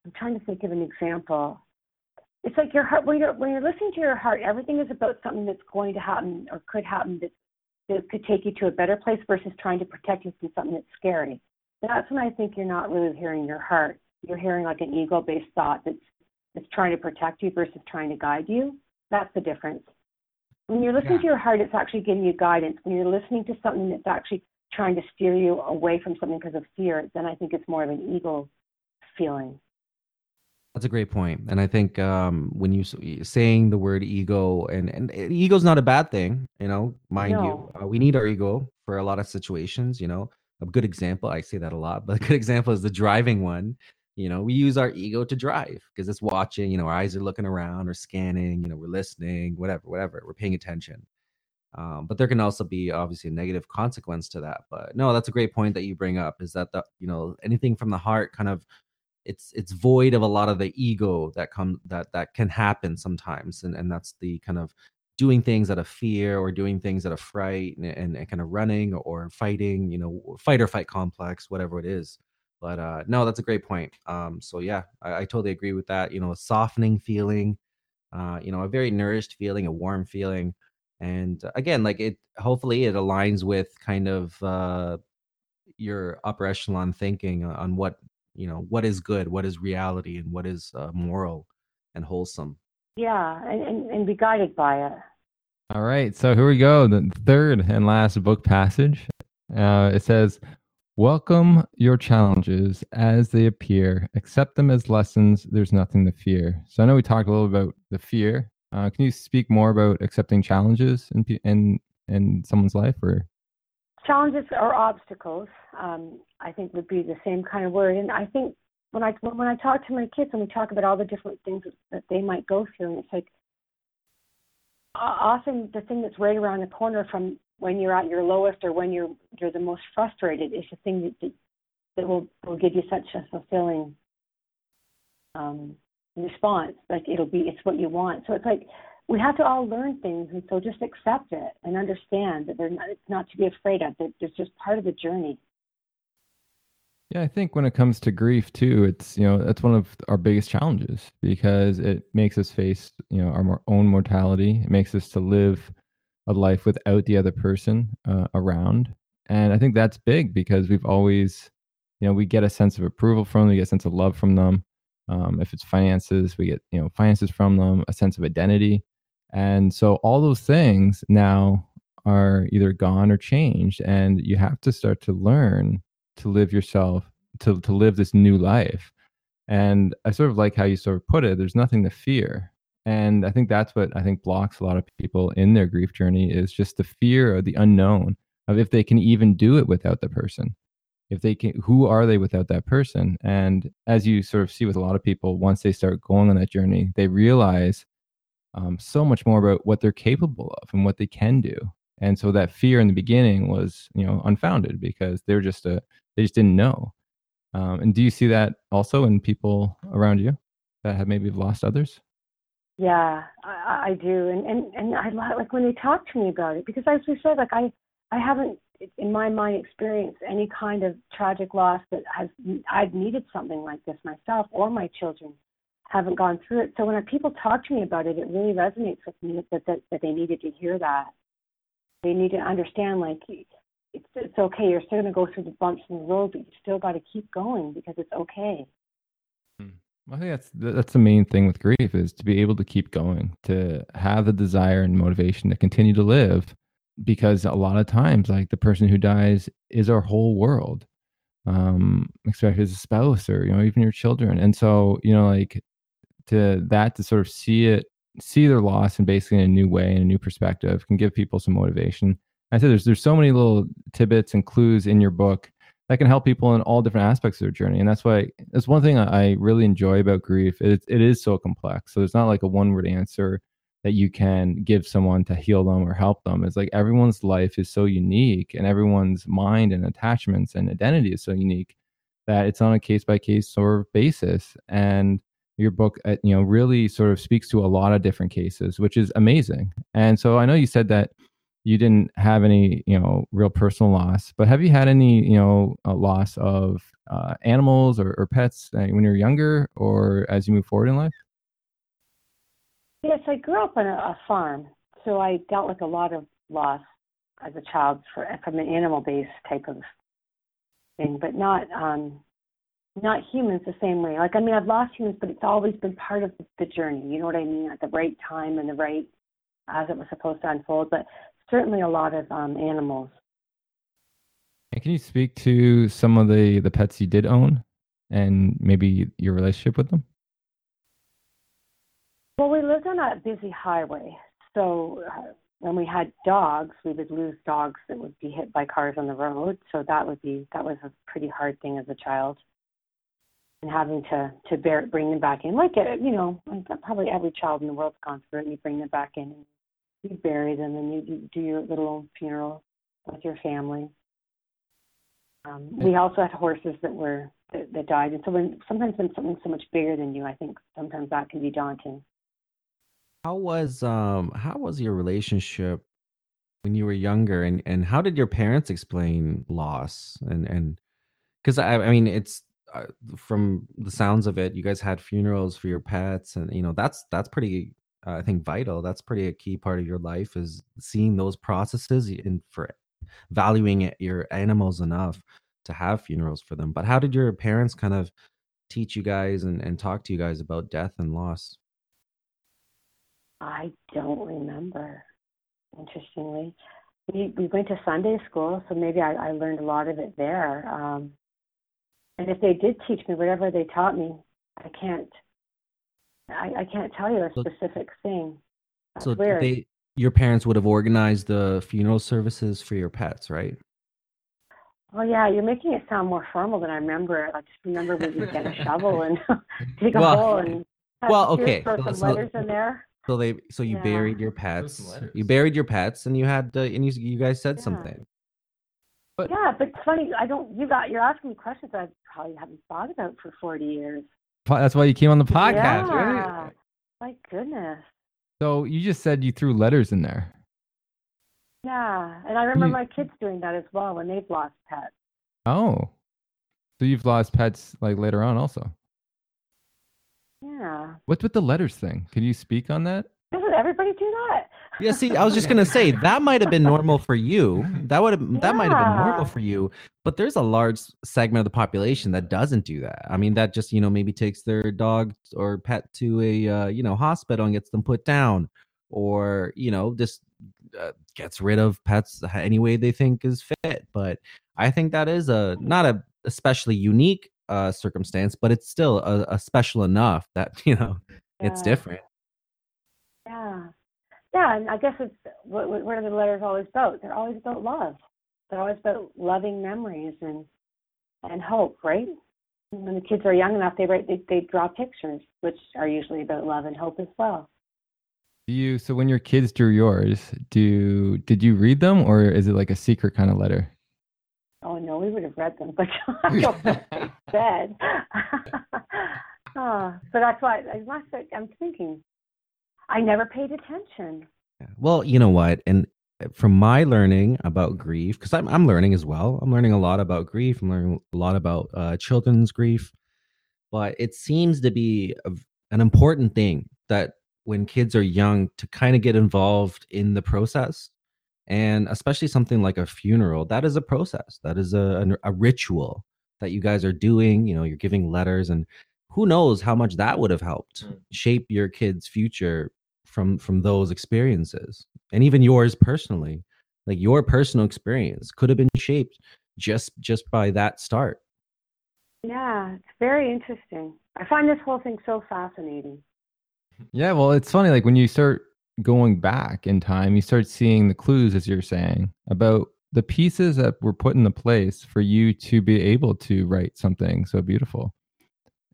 I'm trying to think of an example. It's like your heart when you're when you're listening to your heart, everything is about something that's going to happen or could happen that that could take you to a better place versus trying to protect you from something that's scary. That's when I think you're not really hearing your heart. You're hearing like an ego based thought that's that's trying to protect you versus trying to guide you. That's the difference. When you're listening yeah. to your heart, it's actually giving you guidance. When you're listening to something that's actually trying to steer you away from something because of fear, then I think it's more of an ego feeling. That's a great point, and I think um, when you saying the word ego, and and ego's not a bad thing, you know, mind no. you, uh, we need our ego for a lot of situations. You know, a good example, I say that a lot, but a good example is the driving one. You know, we use our ego to drive because it's watching, you know, our eyes are looking around or scanning, you know, we're listening, whatever, whatever, we're paying attention. Um, but there can also be obviously a negative consequence to that. But no, that's a great point that you bring up is that the, you know, anything from the heart kind of it's it's void of a lot of the ego that come that that can happen sometimes and and that's the kind of doing things out of fear or doing things out of fright and, and, and kind of running or fighting you know fight or fight complex whatever it is but uh, no, that's a great point. Um, so yeah, I, I, totally agree with that. You know, a softening feeling, uh, you know, a very nourished feeling, a warm feeling, and uh, again, like it. Hopefully, it aligns with kind of uh, your upper echelon thinking on what you know, what is good, what is reality, and what is uh, moral and wholesome. Yeah, and, and, and be guided by it. All right, so here we go. The third and last book passage. Uh, it says, Welcome your challenges as they appear. Accept them as lessons. There's nothing to fear. So I know we talked a little about the fear. Uh, can you speak more about accepting challenges in in in someone's life, or challenges or obstacles? Um, I think would be the same kind of word. And I think when I when I talk to my kids and we talk about all the different things that they might go through, and it's like often the thing that's right around the corner from when you're at your lowest or when you're you're the most frustrated is the thing that that, will will give you such a fulfilling um, response. Like it'll be it's what you want. So it's like we have to all learn things, and so just accept it and understand that they're not, it's not to be afraid of. That it's just part of the journey. Yeah, I think when it comes to grief too, it's you know that's one of our biggest challenges because it makes us face you know our own mortality. It makes us to live a life without the other person uh, around, and I think that's big because we've always you know we get a sense of approval from them, we get a sense of love from them. Um, if it's finances, we get you know finances from them, a sense of identity, and so all those things now are either gone or changed, and you have to start to learn to live yourself to to live this new life. And i sort of like how you sort of put it there's nothing to fear. And i think that's what i think blocks a lot of people in their grief journey is just the fear of the unknown of if they can even do it without the person. If they can who are they without that person? And as you sort of see with a lot of people once they start going on that journey they realize um, so much more about what they're capable of and what they can do. And so that fear in the beginning was you know unfounded because they're just a they just didn't know. Um, and do you see that also in people around you that have maybe lost others? Yeah, I, I do, and and and I like when they talk to me about it because, as we said, like I I haven't in my mind experienced any kind of tragic loss that has I've needed something like this myself or my children haven't gone through it. So when people talk to me about it, it really resonates with me that that, that they needed to hear that. They need to understand like it's, it's okay. You're still going to go through the bumps in the road, but you still got to keep going because it's okay. Hmm. I think that's that's the main thing with grief is to be able to keep going, to have the desire and motivation to continue to live, because a lot of times, like the person who dies is our whole world, um, especially as a spouse or you know even your children, and so you know like to that to sort of see it, see their loss and basically in a new way and a new perspective can give people some motivation I said there's there's so many little tidbits and clues in your book that can help people in all different aspects of their journey, and that's why that's one thing I really enjoy about grief. It it is so complex, so there's not like a one word answer that you can give someone to heal them or help them. It's like everyone's life is so unique, and everyone's mind and attachments and identity is so unique that it's on a case by case sort of basis. And your book, uh, you know, really sort of speaks to a lot of different cases, which is amazing. And so I know you said that you didn't have any you know real personal loss but have you had any you know loss of uh, animals or, or pets uh, when you were younger or as you move forward in life? Yes i grew up on a, a farm so i dealt with a lot of loss as a child for, from an animal based type of thing but not um not humans the same way. Like i mean i've lost humans but it's always been part of the journey you know what i mean at the right time and the right as it was supposed to unfold but certainly a lot of um, animals. And can you speak to some of the the pets you did own, and maybe your relationship with them? Well, we lived on a busy highway, so uh, when we had dogs, we would lose dogs that would be hit by cars on the road. So that would be that was a pretty hard thing as a child, and having to to bear bring them back in, like uh, you know, probably every child in the world's gone through it. You bring them back in you bury them and you, do your little funeral with your family. Um, we also had horses that were that, that died, and so when sometimes when something's so much bigger than you, I think sometimes that can be daunting. How was um how was your relationship when you were younger, and and how did your parents explain loss and and because I I mean it's uh, from the sounds of it, you guys had funerals for your pets, and you know that's that's pretty uh, I think vital. That's pretty a key part of your life is seeing those processes and for valuing your animals enough to have funerals for them. But how did your parents kind of teach you guys and, and talk to you guys about death and loss? I don't remember. Interestingly, we we went to Sunday school, so maybe I, I learned a lot of it there. Um, and if they did teach me whatever they taught me, I can't I, I can't tell you a specific thing. That's so weird. they, your parents would have organized the funeral services for your pets, right? Oh yeah, you're making it sound more formal than I remember. I just remember we would get a shovel and dig a Well- hole and have well, okay, so- some so- letters in there. So they, so you Yeah. buried your pets. You buried your pets, and you had, uh, and you, you guys said Yeah. something. But- Yeah, but it's funny. I don't. You got. You're asking me questions I probably haven't thought about for 40 years. That's why you came on the podcast, yeah. right? My goodness. So you just said you threw letters in there. Yeah, and I remember You- my kids doing that as well when they've lost pets. Oh. So you've lost pets like later on also. Yeah. What's with the letters thing? Can you speak on that? Doesn't everybody do that? Yeah, see, I was just gonna say that might have been normal for you. That would have that might have been normal for you, but there's a large segment of the population that doesn't do that. I mean, that just you know maybe takes their dog or pet to a uh, you know hospital and gets them put down, or you know just uh, gets rid of pets any way they think is fit. But I think that is a not a especially unique uh, circumstance, but it's still a, a special enough that you know it's different. Yeah. Yeah, and I guess it's what, what are the letters always about? They're always about love. They're always about loving memories and and hope, right? When the kids are young enough, they write they, they draw pictures, which are usually about love and hope as well. Do you so when your kids drew yours, do did you read them or is it like a secret kind of letter? Oh no, we would have read them, but I don't know what they said. Ah, so that's why I must. I'm thinking. I never paid attention. Yeah. Well, you know what? And uh, from my learning about grief, because I'm I'm learning as well. I'm learning a lot about grief. I'm learning a lot about uh, children's grief. But it seems to be a, an important thing that when kids are young to kind of get involved in the process, and especially something like a funeral. That is a process. That is a an- a ritual that you guys are doing. You know, you're giving letters, and who knows how much that would have helped Mm. shape your kid's future from from those experiences and even yours personally like your personal experience could have been shaped just just by that start Yeah, it's very interesting. I find this whole thing so fascinating. Yeah, well, it's funny. Like when you start going back in time, you start seeing the clues, as you're saying, about the pieces that were put into place for you to be able to write something so beautiful.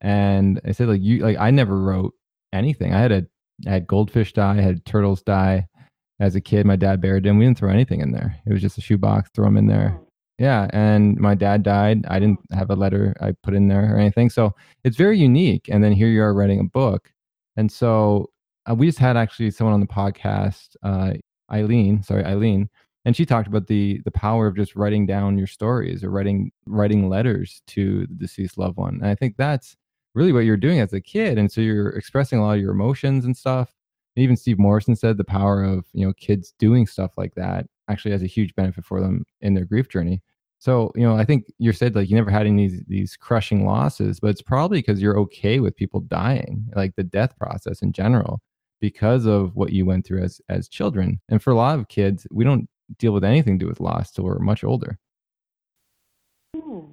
And I said, like you, like I never wrote anything. I had a, I had goldfish die, I had turtles die. As a kid, my dad buried them. We didn't throw anything in there. It was just a shoebox. Throw them in there. Yeah, and my dad died. I didn't have a letter I put in there or anything. So it's very unique. And then here you are writing a book. And so uh, we just had actually someone on the podcast, uh, Eileen, sorry, Eileen, and she talked about the the power of just writing down your stories or writing writing letters to the deceased loved one. And I think that's really what you're doing as a kid. And so you're expressing a lot of your emotions and stuff. And even Steve Morrison said the power of you know kids doing stuff like that actually has a huge benefit for them in their grief journey. So you know, I think you said like you never had any these, these crushing losses, but it's probably because you're okay with people dying, like the death process in general, because of what you went through as as children. And for a lot of kids, we don't deal with anything to do with loss till we're much older. Hmm.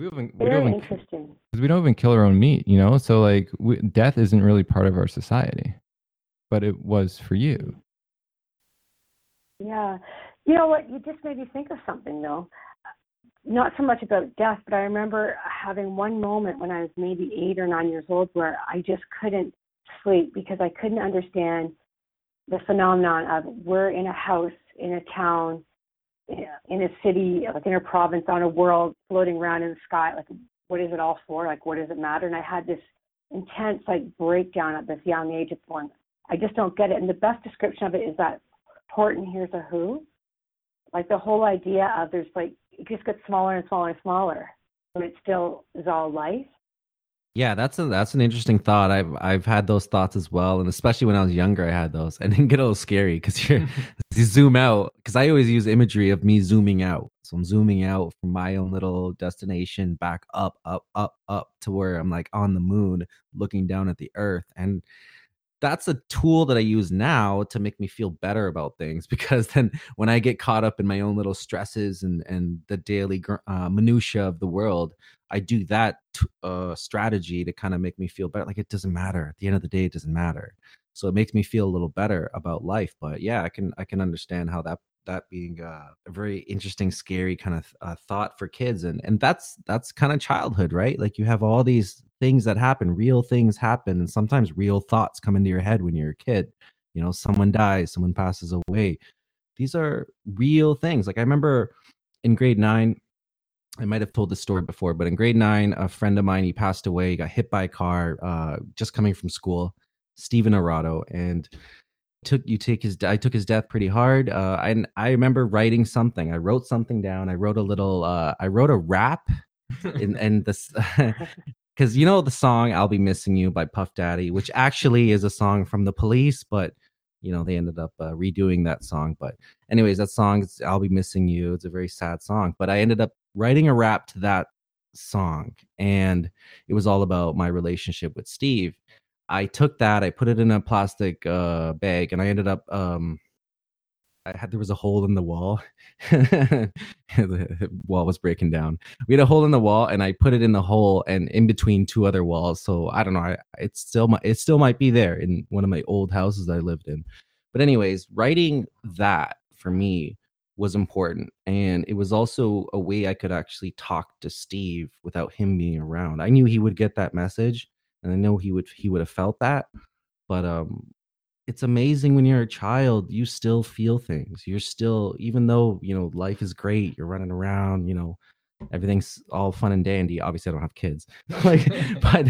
We don't even, we Very don't even, interesting. 'cause we don't even kill our own meat, you know. So like, we, death isn't really part of our society, but it was for you. Yeah. You know what? You just made me think of something, though. Not so much about death, but I remember having one moment when I was maybe eight or nine years old where I just couldn't sleep because I couldn't understand the phenomenon of we're in a house, in a town, in a city, like in a province, on a world, floating around in the sky. Like, what is it all for? Like, what does it matter? And I had this intense, like, breakdown at this young age of going, I just don't get it. And the best description of it is that Horton Hears a Who. Like the whole idea of there's like it just gets smaller and smaller and smaller, but it still is all life. Yeah that's a, that's an interesting thought. I've i've had those thoughts as well and especially when i was younger i had those. And then get a little scary because you're you zoom out because i always use imagery of me zooming out. So i'm zooming out from my own little destination back up up up up to where i'm like on the moon looking down at the earth. And that's a tool that I use now to make me feel better about things because then when I get caught up in my own little stresses and and the daily uh, minutia of the world, I do that t- uh, strategy to kind of make me feel better. Like it doesn't matter at the end of the day, it doesn't matter. So it makes me feel a little better about life. But yeah, I can I can understand how that that being uh, a very interesting, scary kind of uh, thought for kids, and and that's that's kind of childhood, right? Like you have all these things that happen, real things happen, and sometimes real thoughts come into your head when you're a kid. You know, someone dies, someone passes away. These are real things. Like I remember in grade nine, I might have told this story before, but in grade nine, a friend of mine he passed away. He got hit by a car uh, just coming from school. Stephen Arado, and took you take his I took his death pretty hard. Uh, I I remember writing something. I wrote something down. I wrote a little. Uh, I wrote a rap, and and this because you know the song "I'll Be Missing You" by Puff Daddy, which actually is a song from the Police, but you know they ended up uh, redoing that song. But anyways, that song "I'll Be Missing You." It's a very sad song, but I ended up writing a rap to that song and it was all about my relationship with Steve. I took that, I put it in a plastic uh, bag, and I ended up um, I had there was a hole in the wall. the wall was breaking down. We had a hole in the wall, and I put it in the hole and in between two other walls. So I don't know. I, it still might it still might be there in one of my old houses I lived in. But anyways, writing that for me was important. And it was also a way I could actually talk to Steve without him being around. I knew he would get that message and I know he would he would have felt that. But um it's amazing when you're a child, you still feel things. You're still, even though, you know, life is great, you're running around, you know, everything's all fun and dandy. Obviously, I don't have kids. like, but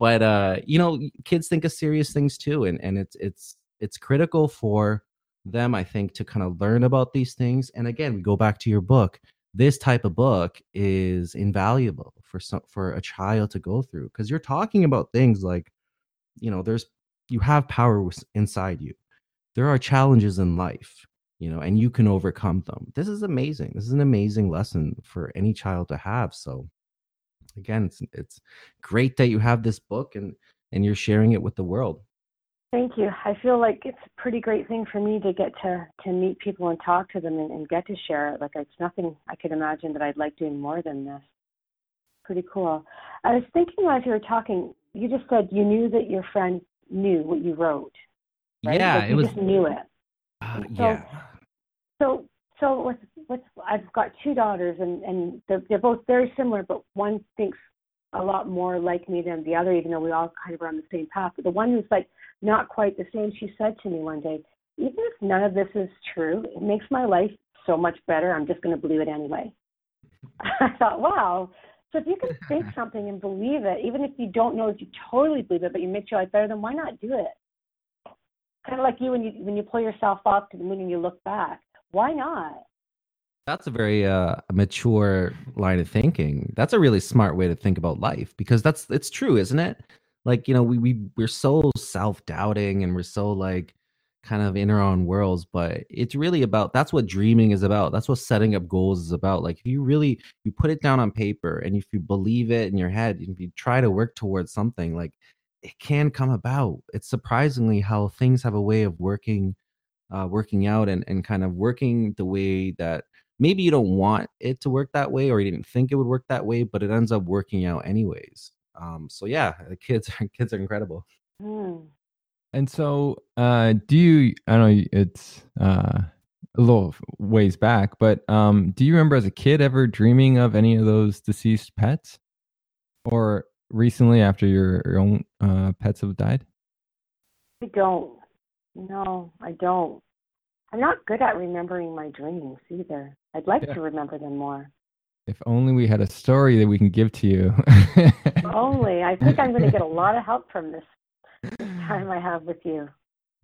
but uh, you know, kids think of serious things too. And and it's it's it's critical for them, I think, to kind of learn about these things. And again, we go back to your book. This type of book is invaluable for some for a child to go through because you're talking about things like, you know, there's you have power inside you. There are challenges in life, you know, and you can overcome them. This is amazing. This is an amazing lesson for any child to have. So, again, it's it's great that you have this book and and you're sharing it with the world. Thank you. I feel like it's a pretty great thing for me to get to to meet people and talk to them and, and get to share it. Like it's nothing I could imagine that I'd like doing more than this. Pretty cool. I was thinking as you were talking, you just said you knew that your friend knew what you wrote. Right? Yeah, like it was. Just knew it. Uh, so, yeah. So so with with I've got two daughters and and they're, they're both very similar, but one thinks a lot more like me than the other, even though we all kind of are on the same path. But the one who's like not quite the same. She said to me one day, even if none of this is true, it makes my life so much better. I'm just going to believe it anyway. I thought, wow. So if you can think something and believe it, even if you don't know if you totally believe it, but you make your life better, then why not do it? Kind of like you when you when you pull yourself up to the moon and you look back. Why not? That's a very uh, mature line of thinking. That's a really smart way to think about life because that's it's true, isn't it? Like you know we we we're so self-doubting and we're so like kind of in our own worlds but it's really about that's what dreaming is about. That's what setting up goals is about. Like if you really you put it down on paper and if you believe it in your head if you try to work towards something like it can come about. It's surprisingly how things have a way of working uh working out and and kind of working the way that maybe you don't want it to work that way or you didn't think it would work that way but it ends up working out anyways um, so yeah, the kids are kids are incredible. Mm. And so, uh, do you? I know it's uh, a little ways back, but um, do you remember as a kid ever dreaming of any of those deceased pets, or recently after your, your own uh, pets have died? I don't. No, I don't. I'm not good at remembering my dreams either. I'd like yeah. to remember them more. If only we had a story that we can give to you. only. I think I'm going to get a lot of help from this time I have with you.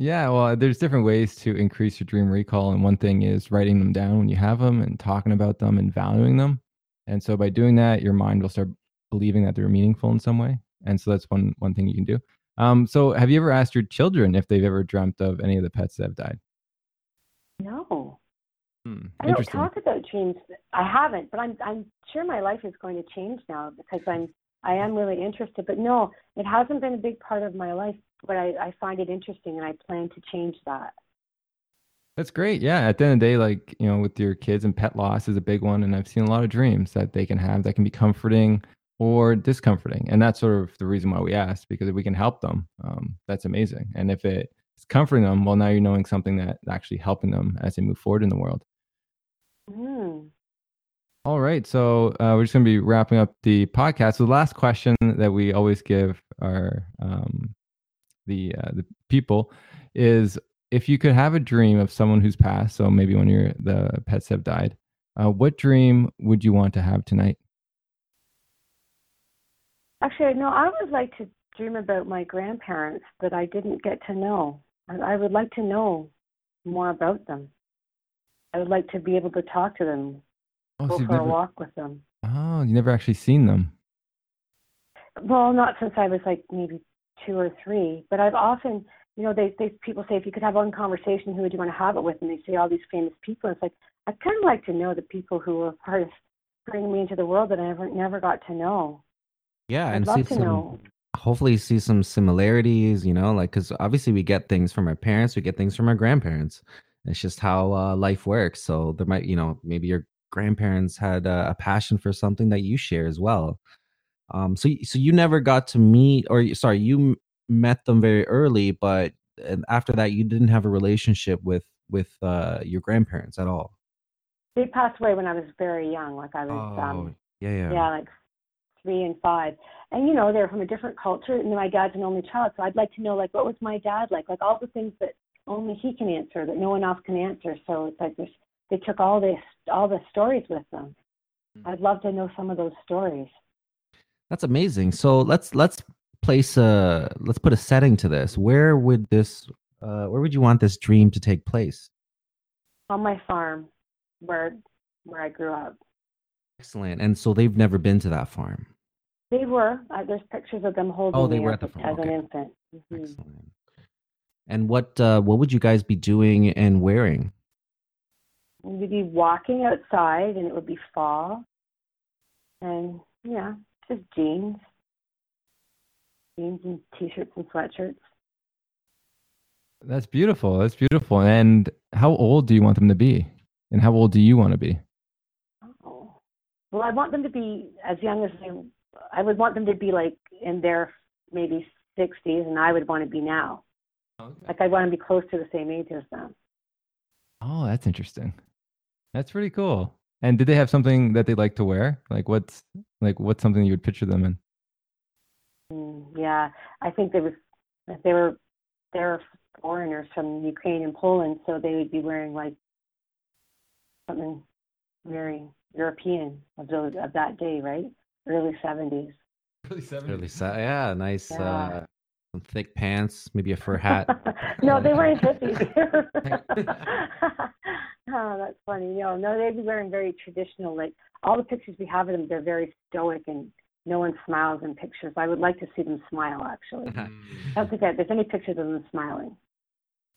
Yeah, well, there's different ways to increase your dream recall, and one thing is writing them down when you have them and talking about them and valuing them. And so by doing that, your mind will start believing that they're meaningful in some way. And so that's one one thing you can do. Um, so have you ever asked your children if they've ever dreamt of any of the pets that have died? No. Hmm, I don't talk about dreams. I haven't, but I'm I'm sure my life is going to change now because I'm I am really interested. But no, it hasn't been a big part of my life. But I, I find it interesting, and I plan to change that. That's great. Yeah. At the end of the day, like, you know, with your kids and pet loss is a big one. And I've seen a lot of dreams that they can have that can be comforting or discomforting. And that's sort of the reason why we asked, because if we can help them, um, that's amazing. And if it it's comforting them. Well, now you're knowing something that actually helping them as they move forward in the world. Mm. All right, so uh, we're just going to be wrapping up the podcast. So the last question that we always give our um, the uh, the people is if you could have a dream of someone who's passed, so maybe when your the pets have died, uh, what dream would you want to have tonight? Actually, no, I would like to dream about my grandparents that I didn't get to know. I, I would like to know more about them. I would like to be able to talk to them, Oh, go so for a never, walk with them. oh, you never actually seen them. Well, not since I was like maybe two or three, but I've often, you know, they, they people say if you could have one conversation, who would you want to have it with? And they say all these famous people. It's like I kind of like to know the people who were part of bringing me into the world that I never never got to know. Yeah, I'd and love see to some know. hopefully see some similarities, you know, like cuz obviously we get things from our parents, we get things from our grandparents. It's just how uh, life works. So there might, you know, maybe your grandparents had uh, a passion for something that you share as well. Um so so you never got to meet or sorry, you m- met them very early, but and after that you didn't have a relationship with with uh your grandparents at all. They passed away when I was very young, like I was um yeah, yeah. yeah, like three and five. And you know, they're from a different culture and my dad's an only child, so I'd like to know like what was my dad like? Like all the things that only he can answer that no one else can answer. So it's like this they took all this all the stories with them. I'd love to know some of those stories. That's amazing. So let's let's place a let's put a setting to this. Where would this uh where would you want this dream to take place? On my farm where where I grew up. Excellent. And so they've never been to that farm. They were. Uh, there's pictures of them holding Oh, they me were as, at the farm, as an okay. infant. Mhm. Excellent. And what uh what would you guys be doing and wearing? We'd be walking outside, and it would be fall, and yeah, just jeans, jeans and t-shirts and sweatshirts. That's beautiful. That's beautiful. And how old do you want them to be? And how old do you want to be? Oh. Well, I want them to be as young as they. I would want them to be like in their maybe 60s, and I would want to be now. Like I want to be close to the same age as them. Oh, that's interesting. That's pretty cool. And did they have something that they like to wear? Like what's like what's something you would picture them in? Mm, yeah, I think they was they were they're foreigners from Ukraine and Poland, so they would be wearing like something very European of those of that day, right? Early seventies. Really sa- yeah, nice Yeah. uh some thick pants, maybe a fur hat. no, they weren't hippies. oh, that's funny. No, no, they'd be wearing very traditional. Like all the pictures we have of them, they're very stoic and no one smiles in pictures. I would like to see them smile. Actually, I don't think that there's any pictures of them smiling.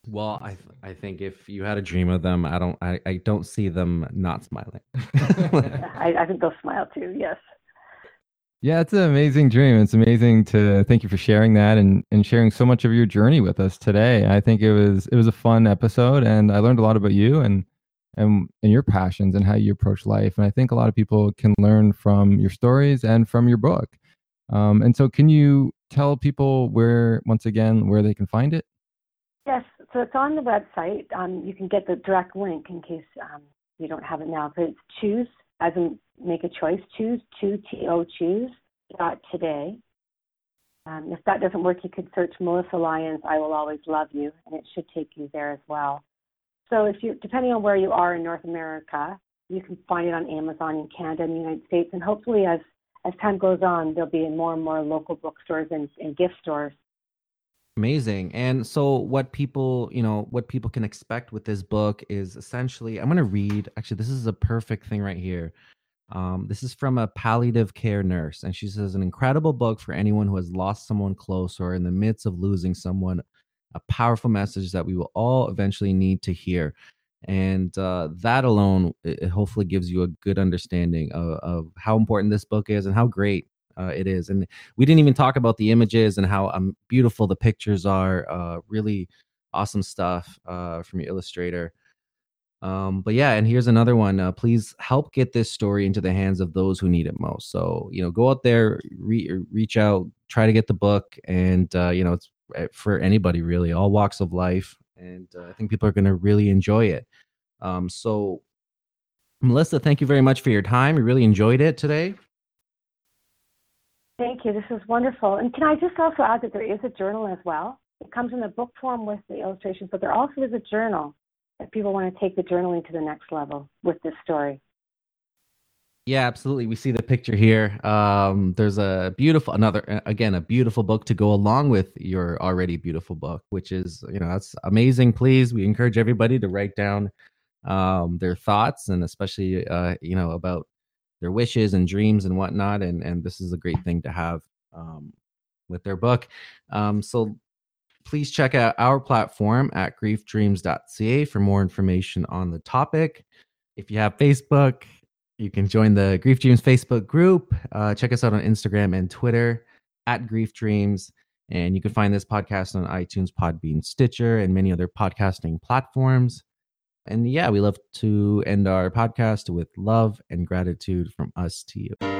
Well, I th- I think if you had a dream of them, I don't I, I don't see them not smiling. I, I think they'll smile too. Yes. Yeah, it's an amazing dream. It's amazing to thank you for sharing that and, and sharing so much of your journey with us today. I think it was it was a fun episode and I learned a lot about you and and and your passions and how you approach life. And I think a lot of people can learn from your stories and from your book. Um, and so can you tell people where once again where they can find it? Yes, so it's on the website. Um, you can get the direct link in case um, you don't have it now. But it's choose, as in make a choice, choose, two, T-O, choose, dot today. Um, if that doesn't work, you could search Melissa Lyons, I Will Always Love You, and it should take you there as well. So if you, depending on where you are in North America, you can find it on Amazon in Canada and the United States. And hopefully as, as time goes on, there'll be more and more local bookstores and, and gift stores. Amazing. And so what people, you know, what people can expect with this book is essentially I'm going to read actually this is a perfect thing right here. Um, this is from a palliative care nurse and she says an incredible book for anyone who has lost someone close or in the midst of losing someone, a powerful message that we will all eventually need to hear. And uh, that alone it hopefully gives you a good understanding of, of how important this book is and how great uh, it is. And we didn't even talk about the images and how um, beautiful the pictures are. Uh, really awesome stuff uh, from your illustrator. Um, but yeah, and here's another one. Uh, please help get this story into the hands of those who need it most. So you know, go out there, re- reach out, try to get the book, and uh, you know, it's eh, for anybody really, all walks of life, and uh, I think people are going to really enjoy it. Um, so, Melissa, thank you very much for your time. We really enjoyed it today. Thank you. This is wonderful. And can I just also add that there is a journal as well? It comes in the book form with the illustrations, but there also is a journal if people want to take the journaling to the next level with this story. Yeah, absolutely. We see the picture here. Um, there's a beautiful, another, again, a beautiful book to go along with your already beautiful book, which is, you know, that's amazing. Please, we encourage everybody to write down um, their thoughts and especially, uh, you know, about their wishes and dreams and whatnot. And and this is a great thing to have um, with their book. Um, so please check out our platform at griefdreams.ca for more information on the topic. If you have Facebook, you can join the Grief Dreams Facebook group. Uh, check us out on Instagram and Twitter at Grief Dreams. And you can find this podcast on iTunes, Podbean, Stitcher, and many other podcasting platforms. And yeah, we love to end our podcast with love and gratitude from us to you.